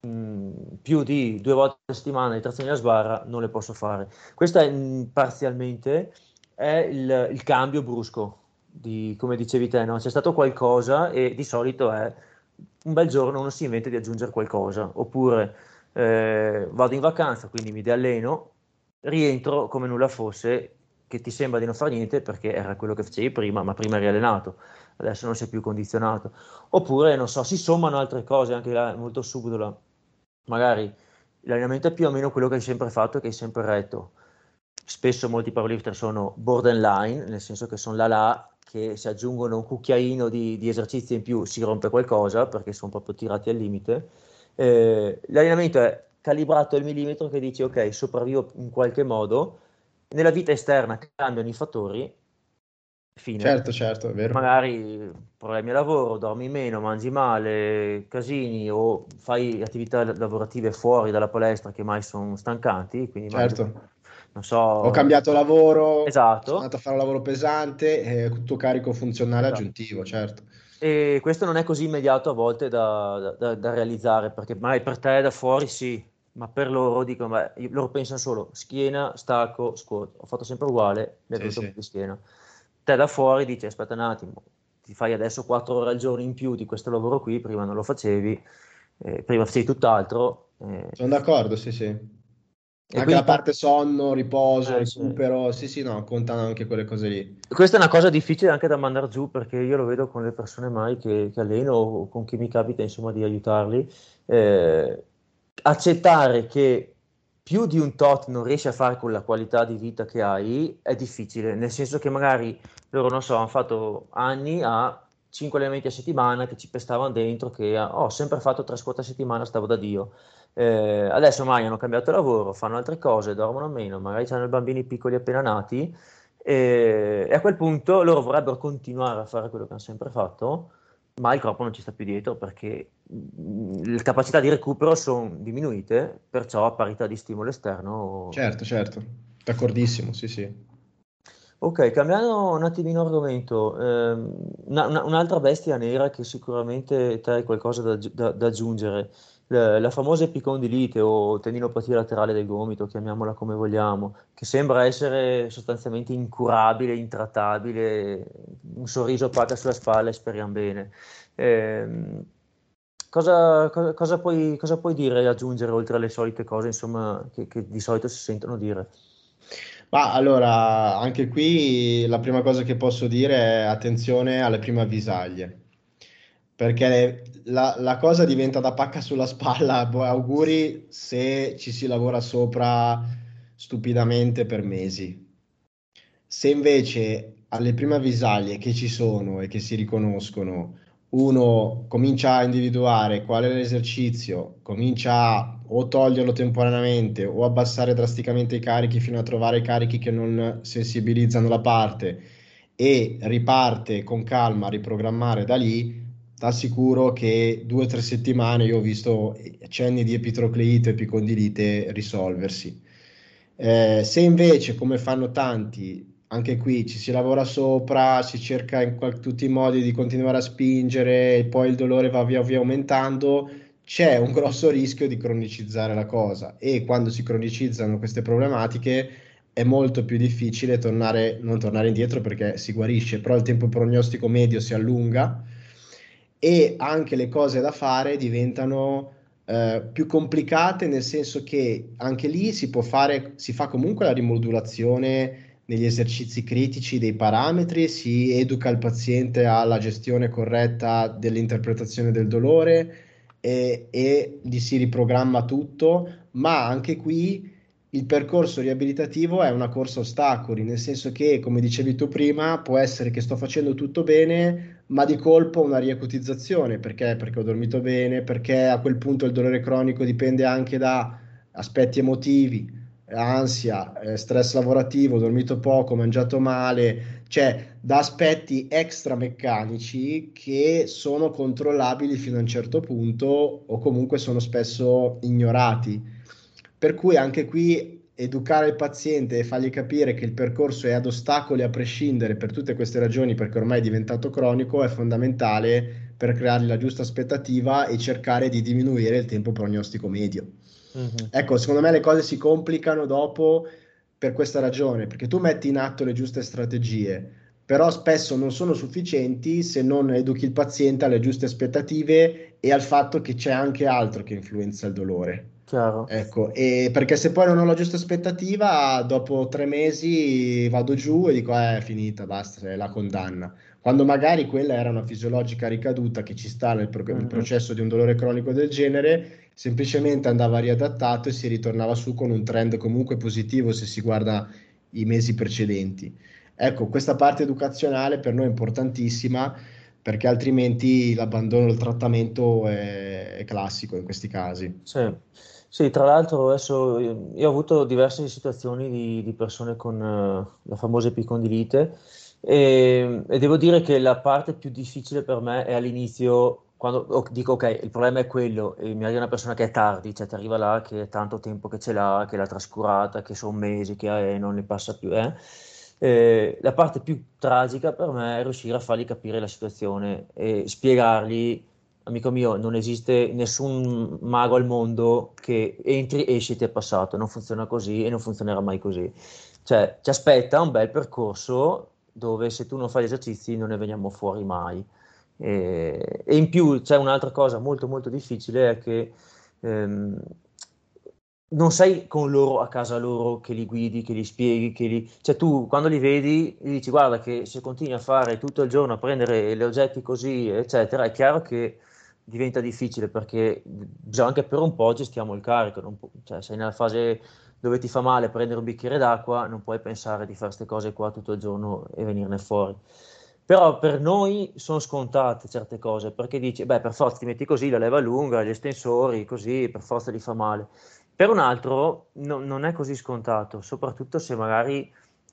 mh, più di due volte a settimana di trazione a sbarra non le posso fare. Questo è mh, parzialmente è il, il, cambio brusco di, come dicevi te, no? c'è stato qualcosa e di solito è un bel giorno uno si inventa di aggiungere qualcosa, oppure eh, vado in vacanza, quindi mi alleno, rientro come nulla fosse che ti sembra di non fare niente perché era quello che facevi prima, ma prima eri allenato, adesso non sei più condizionato. Oppure, non so, si sommano altre cose, anche là molto subdola. Magari l'allenamento è più o meno quello che hai sempre fatto e che hai sempre retto. Spesso molti powerlifter sono borderline, nel senso che sono là là che se aggiungono un cucchiaino di, di esercizi in più si rompe qualcosa perché sono proprio tirati al limite. Eh, l'allenamento è calibrato al millimetro che dici ok, sopravvivo in qualche modo, nella vita esterna cambiano i fattori, fine. Certo, certo, è vero. Magari problemi al lavoro, dormi meno, mangi male, casini o fai attività lavorative fuori dalla palestra che mai sono stancanti, quindi certo. Magari, non so... Ho cambiato lavoro, esatto. sono andato a fare un lavoro pesante, e tutto carico funzionale esatto. aggiuntivo, certo. E questo non è così immediato a volte da, da, da realizzare, perché magari per te da fuori sì, ma per loro dicono, beh, loro pensano solo schiena, stacco, squat. Ho fatto sempre uguale, mi è sì, sì. di schiena. Te da fuori dici, aspetta un attimo, ti fai adesso 4 ore al giorno in più di questo lavoro qui, prima non lo facevi, eh, prima facevi tutt'altro. Eh. Sono d'accordo, sì, sì. E anche la parte sonno, riposo, eh, recupero, sì. sì, sì, no, contano anche quelle cose lì. Questa è una cosa difficile anche da mandare giù perché io lo vedo con le persone mai che, che alleno o con chi mi capita insomma di aiutarli. Eh, accettare che più di un tot non riesci a fare con la qualità di vita che hai è difficile, nel senso che magari loro, non so, hanno fatto anni a 5 allenamenti a settimana che ci pestavano dentro, che ho oh, sempre fatto 3 squat a settimana, stavo da Dio. Eh, adesso mai hanno cambiato lavoro, fanno altre cose, dormono meno, magari hanno i bambini piccoli appena nati e, e a quel punto loro vorrebbero continuare a fare quello che hanno sempre fatto, ma il corpo non ci sta più dietro perché le capacità di recupero sono diminuite, perciò a parità di stimolo esterno. Certo, certo, d'accordissimo, sì, sì. Ok, cambiando un attimino argomento, ehm, una, una, un'altra bestia nera che sicuramente te hai qualcosa da, da, da aggiungere, la, famosa epicondilite o tendinopatia laterale del gomito, chiamiamola come vogliamo, che sembra essere sostanzialmente incurabile, intrattabile, un sorriso paga sulla spalla e speriamo bene. Eh, cosa, cosa, cosa, puoi, cosa, puoi, dire e aggiungere oltre alle solite cose insomma, che, che di solito si sentono dire? Ma allora, anche qui la prima cosa che posso dire è attenzione alle prime avvisaglie perché la, la, cosa diventa da pacca sulla spalla. Boh, auguri se ci si lavora sopra stupidamente per mesi. Se invece alle prime avvisaglie che ci sono e che si riconoscono, uno comincia a individuare qual è l'esercizio, comincia a o toglierlo temporaneamente o abbassare drasticamente i carichi fino a trovare carichi che non sensibilizzano la parte e riparte con calma a riprogrammare da lì, assicuro che due o tre settimane io ho visto accenni di epitrocleite e epicondilite risolversi. Eh, se invece, come fanno tanti, anche qui ci si lavora sopra, si cerca in qual- tutti i modi di continuare a spingere e poi il dolore va via via aumentando, c'è un grosso rischio di cronicizzare la cosa e quando si cronicizzano queste problematiche è molto più difficile tornare, non tornare indietro perché si guarisce, però il tempo prognostico medio si allunga e anche le cose da fare diventano eh, più complicate nel senso che anche lì si può fare, si fa comunque la rimodulazione negli esercizi critici dei parametri, si educa il paziente alla gestione corretta dell'interpretazione del dolore e, e gli si riprogramma tutto, ma anche qui il percorso riabilitativo è una corsa ostacoli, nel senso che, come dicevi tu prima, può essere che sto facendo tutto bene, ma di colpo una riacutizzazione, perché? Perché ho dormito bene, perché a quel punto il dolore cronico dipende anche da aspetti emotivi, ansia, eh, stress lavorativo, dormito poco, mangiato male, cioè da aspetti extra meccanici che sono controllabili fino a un certo punto o comunque sono spesso ignorati. Per cui anche qui educare il paziente e fargli capire che il percorso è ad ostacoli a prescindere per tutte queste ragioni, perché ormai è diventato cronico, è fondamentale per creargli la giusta aspettativa e cercare di diminuire il tempo prognostico medio. Mm-hmm. Ecco, secondo me le cose si complicano dopo per questa ragione, perché tu metti in atto le giuste strategie, però spesso non sono sufficienti se non educhi il paziente alle giuste aspettative e al fatto che c'è anche altro che influenza il dolore. Chiaro. Ecco, e perché se poi non ho la giusta aspettativa, dopo tre mesi vado giù e dico eh, è finita, basta, è la condanna. Quando magari quella era una fisiologica ricaduta che ci sta nel, pro- mm-hmm. processo di un dolore cronico del genere, semplicemente andava riadattato e si ritornava su con un trend comunque positivo se si guarda i mesi precedenti. Ecco, questa parte educazionale per noi è importantissima perché altrimenti l'abbandono del trattamento è, è classico in questi casi. Sì. Sì, tra l'altro adesso io, ho avuto diverse situazioni di, di persone con uh, la famosa epicondilite e, e, devo dire che la parte più difficile per me è all'inizio, quando dico ok, il problema è quello e mi arriva una persona che è tardi, cioè ti arriva là che è tanto tempo che ce l'ha, che l'ha trascurata, che sono mesi che eh, non ne passa più. Eh, la parte più tragica per me è riuscire a fargli capire la situazione e spiegargli amico mio, non esiste nessun mago al mondo che entri, esci, ti è passato, non funziona così e non funzionerà mai così. Cioè, ci aspetta un bel percorso dove se tu non fai gli esercizi non ne veniamo fuori mai. E, e in più c'è un'altra cosa molto molto difficile, è che ehm, non sei con loro a casa loro che li guidi, che li spieghi, che li... cioè tu quando li vedi gli dici guarda che se continui a fare tutto il giorno a prendere gli oggetti così, eccetera, è chiaro che diventa difficile perché bisogna anche per un po' gestiamo il carico, pu- cioè sei nella fase dove ti fa male prendere un bicchiere d'acqua, non puoi pensare di fare queste cose qua tutto il giorno e venirne fuori. Però per noi sono scontate certe cose, perché dici, beh, per forza ti metti così, la leva lunga, gli estensori, così, per forza gli fa male. Per un altro no, non è così scontato, soprattutto se magari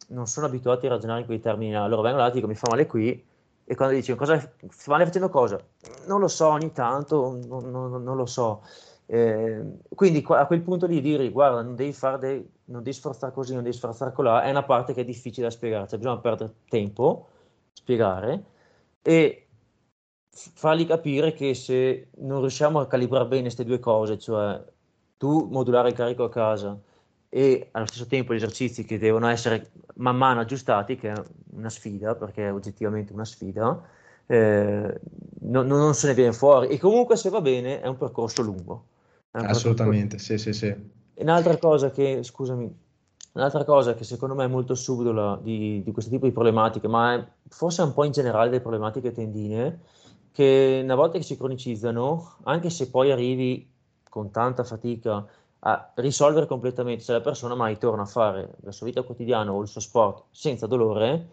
non sono abituati a ragionare in quei termini. Allora vengono là dico, mi fa male qui, e quando dici cosa male facendo cosa? Non lo so, ogni tanto non, non, non lo so. Eh, quindi a quel punto lì dire guarda non devi fare dei, non devi sforzare così, non devi sforzare colà, è una parte che è difficile da spiegare, cioè bisogna perdere tempo, spiegare e fargli capire che se non riusciamo a calibrare bene queste due cose, cioè tu modulare il carico a casa e allo stesso tempo gli esercizi che devono essere man mano aggiustati, che è una sfida, perché è oggettivamente una sfida, eh, non, non, se ne viene fuori. E comunque se va bene è un percorso lungo. Un Assolutamente, percorso... sì, sì, sì. Un'altra cosa che, scusami, un'altra cosa che secondo me è molto subdola di, di questo tipo di problematiche, ma è forse un po' in generale delle problematiche tendine, che una volta che si cronicizzano, anche se poi arrivi con tanta fatica a risolvere completamente, se la persona mai torna a fare la sua vita quotidiana o il suo sport senza dolore,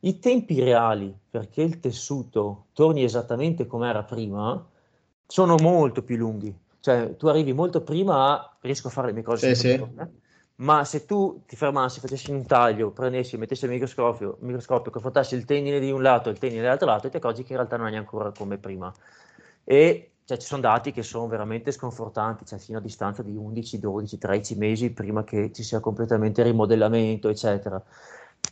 i tempi reali perché il tessuto torni esattamente come era prima sono molto più lunghi. Cioè, tu arrivi molto prima a riesco a fare le mie cose. Sì, sì. Ma se tu ti fermassi, facessi un taglio, prendessi, mettessi il microscopio, microscopio confrontassi il tendine di un lato e il tendine dall'altro lato, ti accorgi che in realtà non è ancora come prima. E cioè, ci sono dati che sono veramente sconfortanti, cioè fino a distanza di 11, 12, 13 mesi prima che ci sia completamente il rimodellamento, eccetera.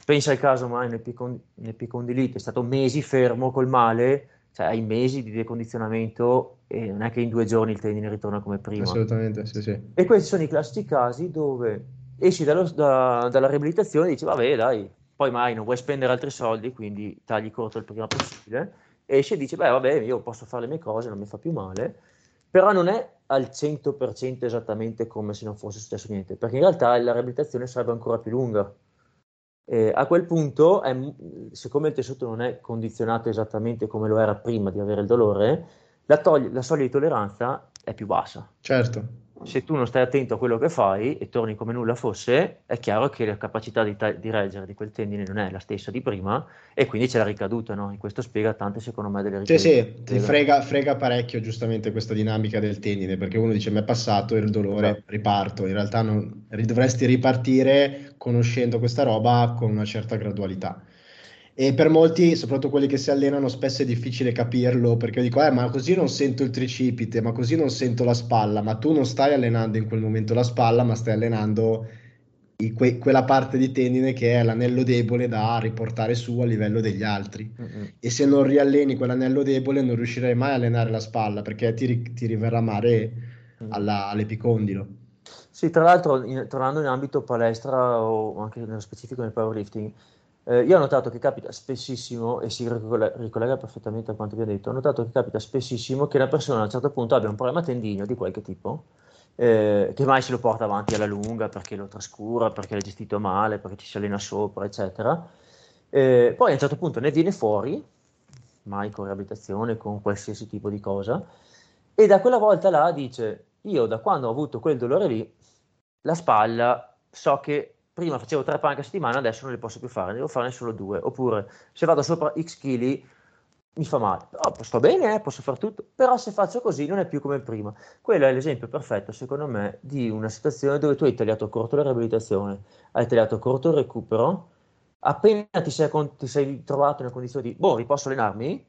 Pensa al caso mai nel, picon- nel picondilite, è stato mesi fermo col male, cioè hai mesi di decondizionamento e non è che in due giorni il tendine ritorna come prima. Assolutamente, sì, sì. E questi sono i classici casi dove esci dallo, da, dalla riabilitazione e dici, vabbè, dai, poi mai non vuoi spendere altri soldi, quindi tagli corto il prima possibile. Esce e dici, beh, vabbè, io posso fare le mie cose, non mi fa più male, però non è al 100% esattamente come se non fosse successo niente, perché in realtà la riabilitazione sarebbe ancora più lunga. Eh, a quel punto, è, siccome il tessuto non è condizionato esattamente come lo era prima di avere il dolore, la, togli- la soglia di tolleranza è più bassa. Certo se tu non stai attento a quello che fai e torni come nulla fosse, è chiaro che la capacità di, ta- di reggere di quel tendine non è la stessa di prima e quindi c'è la ricaduta, no? E questo spiega tante, secondo me, delle ricadute. Sì, sì, ti frega, frega, parecchio giustamente questa dinamica del tendine, perché uno dice mi è passato il dolore, esatto. riparto. In realtà non, dovresti ripartire conoscendo questa roba con una certa gradualità. E per molti, soprattutto quelli che si allenano, spesso è difficile capirlo perché dico, eh, ma così non sento il tricipite, ma così non sento la spalla, ma tu non stai allenando in quel momento la spalla, ma stai allenando que- quella parte di tendine che è l'anello debole da riportare su a livello degli altri. Mm-hmm. E se non rialleni quell'anello debole, non riuscirai mai a allenare la spalla perché ti, ri- ti riverrà male mm-hmm. alla- all'epicondilo. Sì, tra l'altro, in, tornando in ambito palestra o anche nello specifico nel powerlifting, eh, io ho notato che capita spessissimo, e si ricollega, perfettamente a quanto vi ho detto, ho notato che capita spessissimo che una persona a un certo punto abbia un problema tendineo di qualche tipo, eh, che mai se lo porta avanti alla lunga perché lo trascura, perché l'ha gestito male, perché ci si allena sopra, eccetera. Eh, poi a un certo punto ne viene fuori, mai con riabilitazione, con qualsiasi tipo di cosa, e da quella volta là dice, io da quando ho avuto quel dolore lì, la spalla so che prima facevo tre panche a settimana, adesso non le posso più fare, ne devo farne solo due. Oppure se vado sopra X kg mi fa male. Oh, sto bene, eh, posso fare tutto, però se faccio così non è più come prima. Quello è l'esempio perfetto, secondo me, di una situazione dove tu hai tagliato corto la riabilitazione, hai tagliato corto il recupero, appena ti sei, ti sei trovato nella condizione di, boh, riposso allenarmi,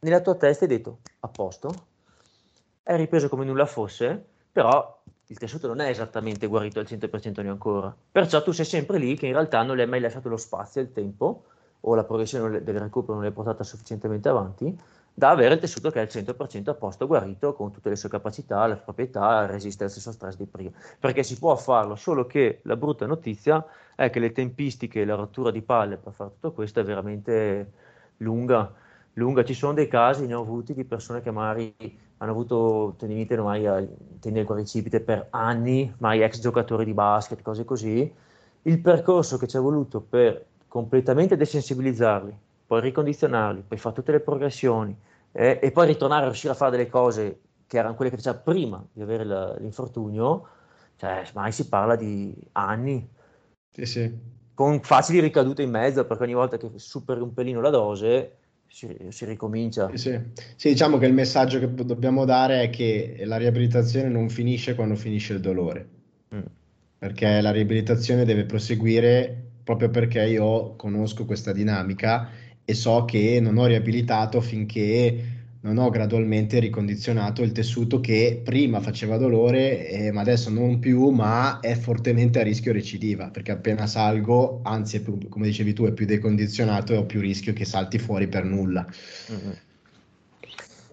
nella tua testa hai detto, a posto, hai ripreso come nulla fosse, però il tessuto non è esattamente guarito al 100% neanche ancora. Perciò tu sei sempre lì che in realtà non le hai mai lasciato lo spazio e il tempo, o la progressione del recupero non l'hai portata sufficientemente avanti, da avere il tessuto che è al 100% a posto, guarito, con tutte le sue capacità, le proprietà, resiste al stesso stress di prima. Perché si può farlo, solo che la brutta notizia è che le tempistiche la rottura di palle per fare tutto questo è veramente lunga. Lunga. Ci sono dei casi, ne ho avuti, di persone che magari hanno avuto tendinite ormai a tendere il quadricipite per anni, mai ex giocatori di basket, cose così. Il percorso che ci è voluto per completamente desensibilizzarli, poi ricondizionarli, poi fare tutte le progressioni eh, e poi ritornare a riuscire a fare delle cose che erano quelle che faceva prima di avere la, l'infortunio, cioè mai si parla di anni. Sì, sì. Con facili ricadute in mezzo, perché ogni volta che superi un pelino la dose, si, si ricomincia. Sì, sì. diciamo che il messaggio che dobbiamo dare è che la riabilitazione non finisce quando finisce il dolore, mm. perché la riabilitazione deve proseguire proprio perché io conosco questa dinamica e so che non ho riabilitato finché non ho gradualmente ricondizionato il tessuto che prima faceva dolore, eh, ma adesso non più, ma è fortemente a rischio recidiva, perché appena salgo, anzi, più, come dicevi tu, è più decondizionato e ho più rischio che salti fuori per nulla. Mm-hmm.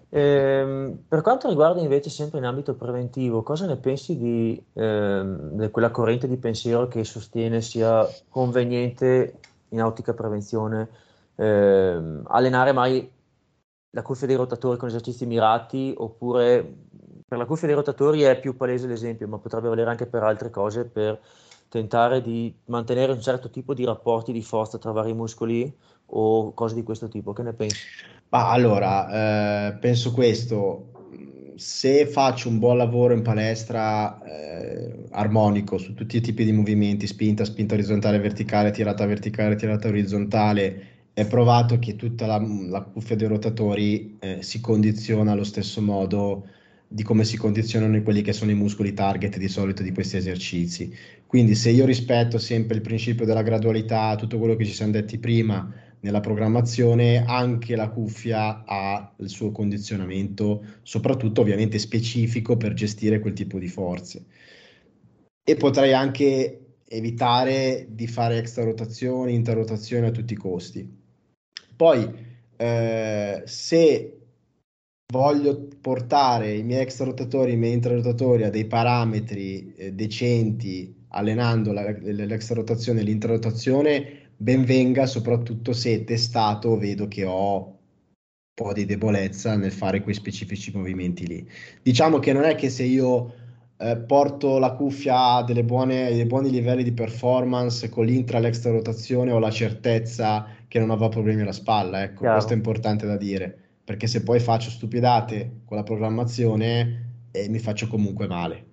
Eh, per quanto riguarda invece sempre in ambito preventivo, cosa ne pensi di eh, quella corrente di pensiero che sostiene sia conveniente in ottica prevenzione eh, allenare mai la cuffia dei rotatori con esercizi mirati, oppure per la cuffia dei rotatori è più palese l'esempio, ma potrebbe valere anche per altre cose, per tentare di mantenere un certo tipo di rapporti di forza tra vari muscoli o cose di questo tipo. Che ne pensi? Ma allora, eh, penso questo, se faccio un buon lavoro in palestra eh, armonico su tutti i tipi di movimenti, spinta, spinta orizzontale, verticale, tirata verticale, tirata orizzontale, è provato che tutta la, la cuffia dei rotatori eh, si condiziona allo stesso modo di come si condizionano quelli che sono i muscoli target di solito di questi esercizi. Quindi se io rispetto sempre il principio della gradualità, tutto quello che ci siamo detti prima, nella programmazione anche la cuffia ha il suo condizionamento, soprattutto ovviamente specifico per gestire quel tipo di forze. E potrei anche evitare di fare extra rotazioni, interrotazioni a tutti i costi. Poi, eh, se voglio portare i miei extra rotatori, i miei intrarotatori a dei parametri eh, decenti, allenando la, l'extra rotazione e l'intrarotazione, ben venga, soprattutto se testato vedo che ho un po' di debolezza nel fare quei specifici movimenti lì. Diciamo che non è che se io eh, porto la cuffia a delle buone, dei buoni livelli di performance con l'intra l'extra rotazione ho la certezza che non avrò problemi alla spalla, ecco, Chiaro. questo è importante da dire, perché se poi faccio stupidate con la programmazione eh, mi faccio comunque male.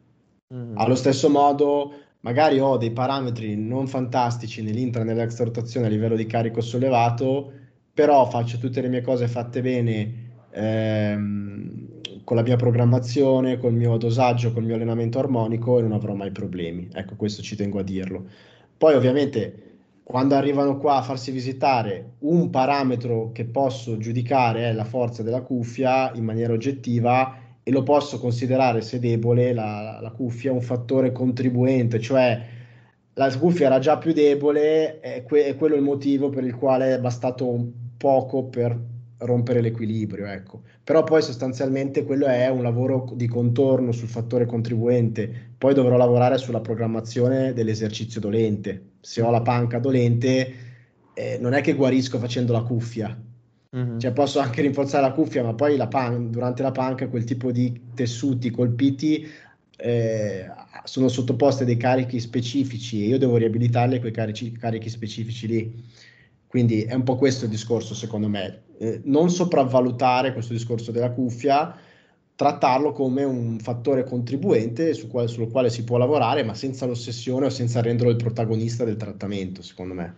Mm-hmm. Allo stesso modo magari ho dei parametri non fantastici nell'intra e nell'extra rotazione a livello di carico sollevato, però faccio tutte le mie cose fatte bene ehm, con la mia programmazione, col mio dosaggio, col mio allenamento armonico e non avrò mai problemi. Ecco, questo ci tengo a dirlo. Poi ovviamente quando arrivano qua a farsi visitare un parametro che posso giudicare è la forza della cuffia in maniera oggettiva e lo posso considerare se debole la, la cuffia un fattore contribuente, cioè la cuffia era già più debole, è, que- è quello il motivo per il quale è bastato poco per rompere l'equilibrio, ecco. Però poi sostanzialmente quello è un lavoro di contorno sul fattore contribuente, poi dovrò lavorare sulla programmazione dell'esercizio dolente. Se ho la panca dolente, eh, non è che guarisco facendo la cuffia, Mm-hmm. Cioè posso anche rinforzare la cuffia, ma poi la pan- durante la panca quel tipo di tessuti colpiti eh, sono sottoposti a dei carichi specifici e io devo riabilitarli quei carichi, carichi specifici lì. Quindi è un po' questo il discorso, secondo me. Eh, non sopravvalutare questo discorso della cuffia, trattarlo come un fattore contribuente su quale, sul quale si può lavorare, ma senza l'ossessione o senza renderlo il protagonista del trattamento, secondo me.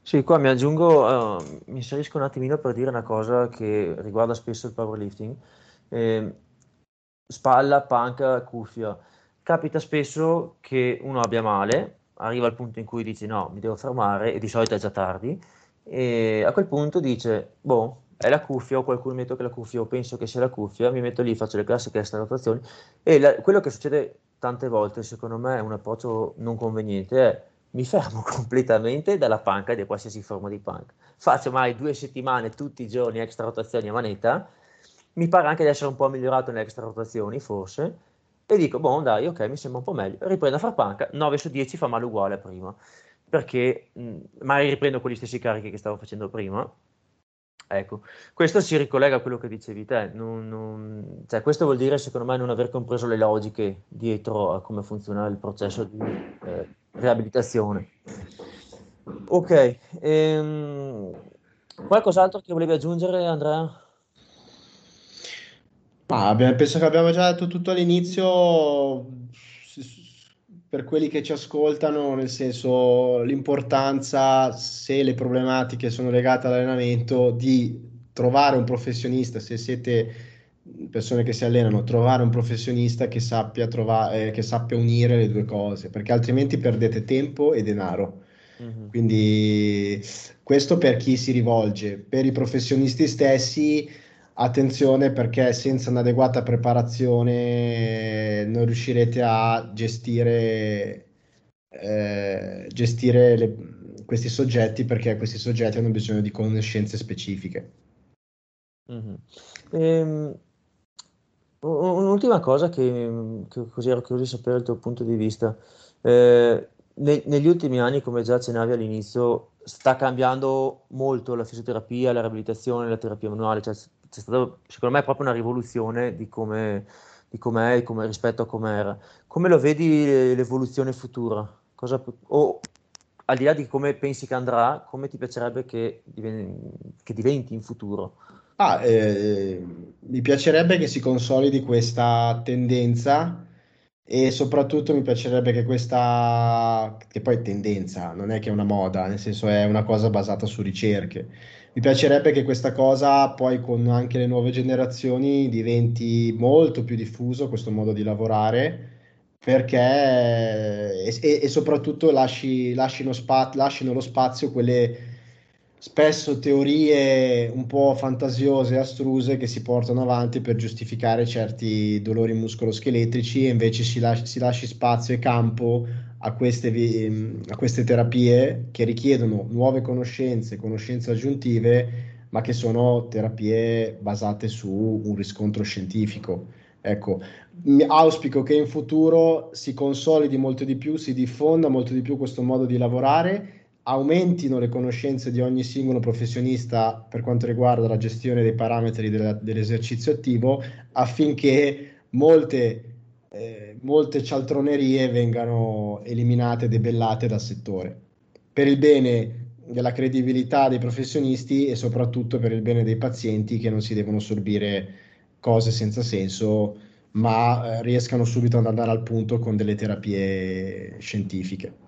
Sì, qua mi aggiungo, uh, mi inserisco un attimino per dire una cosa che riguarda spesso il powerlifting. Eh, spalla, panca, cuffia. Capita spesso che uno abbia male, arriva al punto in cui dice no, mi devo fermare e di solito è già tardi e a quel punto dice, boh, è la cuffia o qualcuno mi tocca la cuffia o penso che sia la cuffia, mi metto lì, faccio le classiche extra rotazioni e la, quello che succede tante volte, secondo me è un approccio non conveniente, è mi fermo completamente dalla panca di qualsiasi forma di panca. Faccio mai due settimane tutti i giorni extra rotazioni a manetta, mi pare anche di essere un po' migliorato nelle extra rotazioni, forse, e dico, boh, dai, ok, mi sembra un po' meglio. Riprendo a far panca, 9 su 10 fa male uguale a prima, perché mh, magari riprendo quegli stessi carichi che stavo facendo prima. Ecco, questo si ricollega a quello che dicevi te, non, non, cioè, questo vuol dire secondo me non aver compreso le logiche dietro a come funziona il processo di eh, riabilitazione. Ok, ehm, qualcos'altro che volevi aggiungere Andrea? Ah, penso che abbiamo già detto tutto all'inizio per quelli che ci ascoltano, nel senso l'importanza, se le problematiche sono legate all'allenamento, di trovare un professionista, se siete persone che si allenano, trovare un professionista che sappia, trovare, eh, che sappia unire le due cose, perché altrimenti perdete tempo e denaro. Mm-hmm. Quindi questo per chi si rivolge, per i professionisti stessi, attenzione perché senza un'adeguata preparazione non riuscirete a gestire, eh, gestire le, questi soggetti perché questi soggetti hanno bisogno di conoscenze specifiche. Mm-hmm. Ehm, Un'ultima cosa che, che così ero curioso di sapere il tuo punto di vista. Eh, ne- negli ultimi anni, come già accennavi all'inizio, sta cambiando molto la fisioterapia, la riabilitazione, la terapia manuale. Cioè, c'è stata, secondo me, proprio una rivoluzione di come, di com'è come, rispetto a com'era. Come lo vedi l'evoluzione futura? Cosa, o al di là di come pensi che andrà, come ti piacerebbe che, diven- che diventi in futuro? Ah, eh, mi piacerebbe che si consolidi questa tendenza e soprattutto mi piacerebbe che questa, che poi è tendenza, non è che è una moda, nel senso è una cosa basata su ricerche. Mi piacerebbe che questa cosa poi con anche le nuove generazioni diventi molto più diffuso questo modo di lavorare perché e, e soprattutto lasci, lasciano, spa, lasciano lo spazio quelle spesso teorie un po' fantasiose e astruse che si portano avanti per giustificare certi dolori muscoloscheletrici e invece si, lasci, si lasci spazio e campo a queste, a queste terapie che richiedono nuove conoscenze, conoscenze aggiuntive, ma che sono terapie basate su un riscontro scientifico. Ecco, auspico che in futuro si consolidi molto di più, si diffonda molto di più questo modo di lavorare aumentino le conoscenze di ogni singolo professionista per quanto riguarda la gestione dei parametri della, dell'esercizio attivo affinché molte, eh, molte cialtronerie vengano eliminate debellate dal settore per il bene della credibilità dei professionisti e soprattutto per il bene dei pazienti che non si devono sorbire cose senza senso ma eh, riescano subito ad andare al punto con delle terapie scientifiche.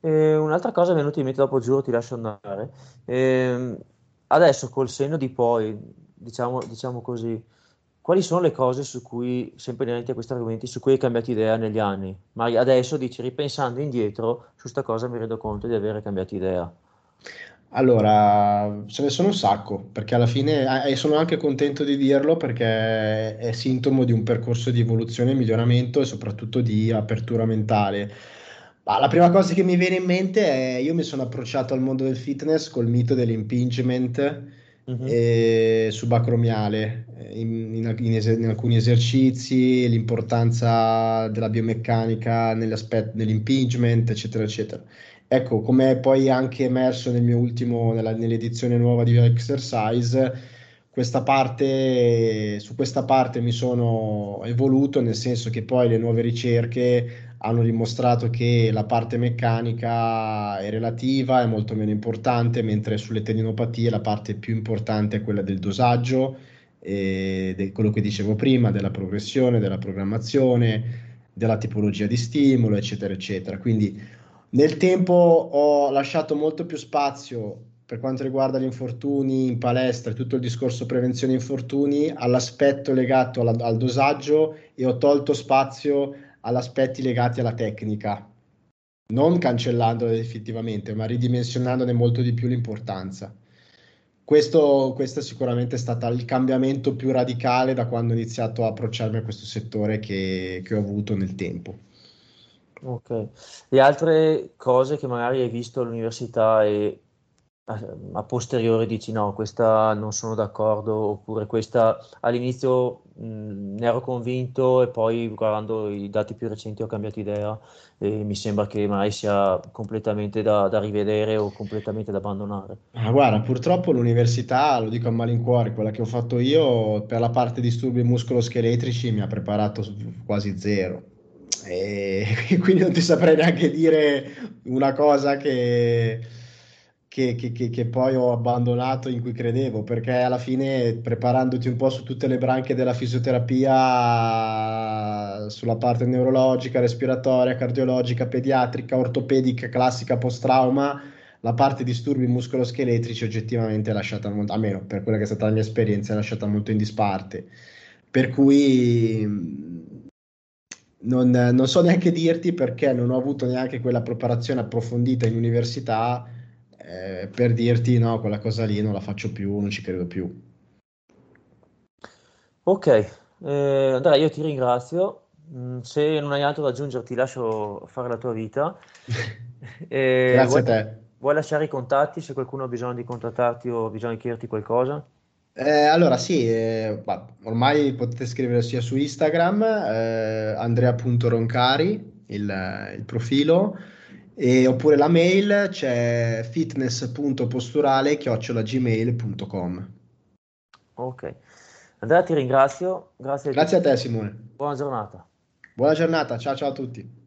E un'altra cosa è venuta in mente dopo, giuro, ti lascio andare. E adesso, col senno di poi, diciamo, diciamo così, quali sono le cose su cui, sempre inerenti a questi argomenti, su cui hai cambiato idea negli anni? Ma adesso dici, ripensando indietro, su questa cosa mi rendo conto di avere cambiato idea. Allora, ce ne sono un sacco, perché alla fine, e sono anche contento di dirlo, perché è sintomo di un percorso di evoluzione e miglioramento e soprattutto di apertura mentale ma la prima cosa che mi viene in mente è io mi sono approcciato al mondo del fitness col mito dell'impingement mm-hmm. subacromiale in, in, in, es- in, alcuni esercizi, l'importanza della biomeccanica nell'impingement, eccetera, eccetera. Ecco, come poi anche emerso nel mio ultimo, nella, nell'edizione nuova di Exercise, questa parte, su questa parte mi sono evoluto, nel senso che poi le nuove ricerche hanno dimostrato che la parte meccanica è relativa, è molto meno importante, mentre sulle tendinopatie la parte più importante è quella del dosaggio, de- quello che dicevo prima, della progressione, della programmazione, della tipologia di stimolo, eccetera, eccetera. Quindi nel tempo ho lasciato molto più spazio per quanto riguarda gli infortuni in palestra e tutto il discorso prevenzione infortuni all'aspetto legato alla, al dosaggio e ho tolto spazio ad aspetti legati alla tecnica, non cancellandole definitivamente, ma ridimensionandone molto di più l'importanza. Questo, questo sicuramente è stato il cambiamento più radicale da quando ho iniziato a approcciarmi a questo settore che, che ho avuto nel tempo. Ok, le altre cose che magari hai visto all'università e a, posteriori dici no, questa non sono d'accordo, oppure questa all'inizio mh, ne ero convinto e poi guardando i dati più recenti ho cambiato idea e mi sembra che magari sia completamente da, da rivedere o completamente da abbandonare. Ah, guarda, purtroppo l'università, lo dico a malincuore, quella che ho fatto io per la parte disturbi muscoloscheletrici mi ha preparato quasi zero. E quindi non ti saprei neanche dire una cosa che che, che, che, poi ho abbandonato in cui credevo, perché alla fine preparandoti un po' su tutte le branche della fisioterapia, sulla parte neurologica, respiratoria, cardiologica, pediatrica, ortopedica, classica, post-trauma, la parte disturbi muscoloscheletrici oggettivamente è lasciata molto, almeno per quella che è stata la mia esperienza, è lasciata molto in disparte. Per cui non, non so neanche dirti perché non ho avuto neanche quella preparazione approfondita in università eh, per dirti no, quella cosa lì non la faccio più, non ci credo più. Ok, eh, Andrea, io ti ringrazio. Mm, se non hai altro da aggiungere, ti lascio fare la tua vita. Eh, Grazie vuoi, a te. Vuoi lasciare i contatti se qualcuno ha bisogno di contattarti o di chiederti qualcosa? Eh, allora sì, eh, ormai potete scrivere sia su Instagram, eh, andrea.roncari, il, il profilo, e, oppure la mail c'è fitness.posturale-gmail.com Ok. Andrea ti ringrazio. Grazie, Grazie a te Simone. Buona giornata. Buona giornata, ciao ciao a tutti.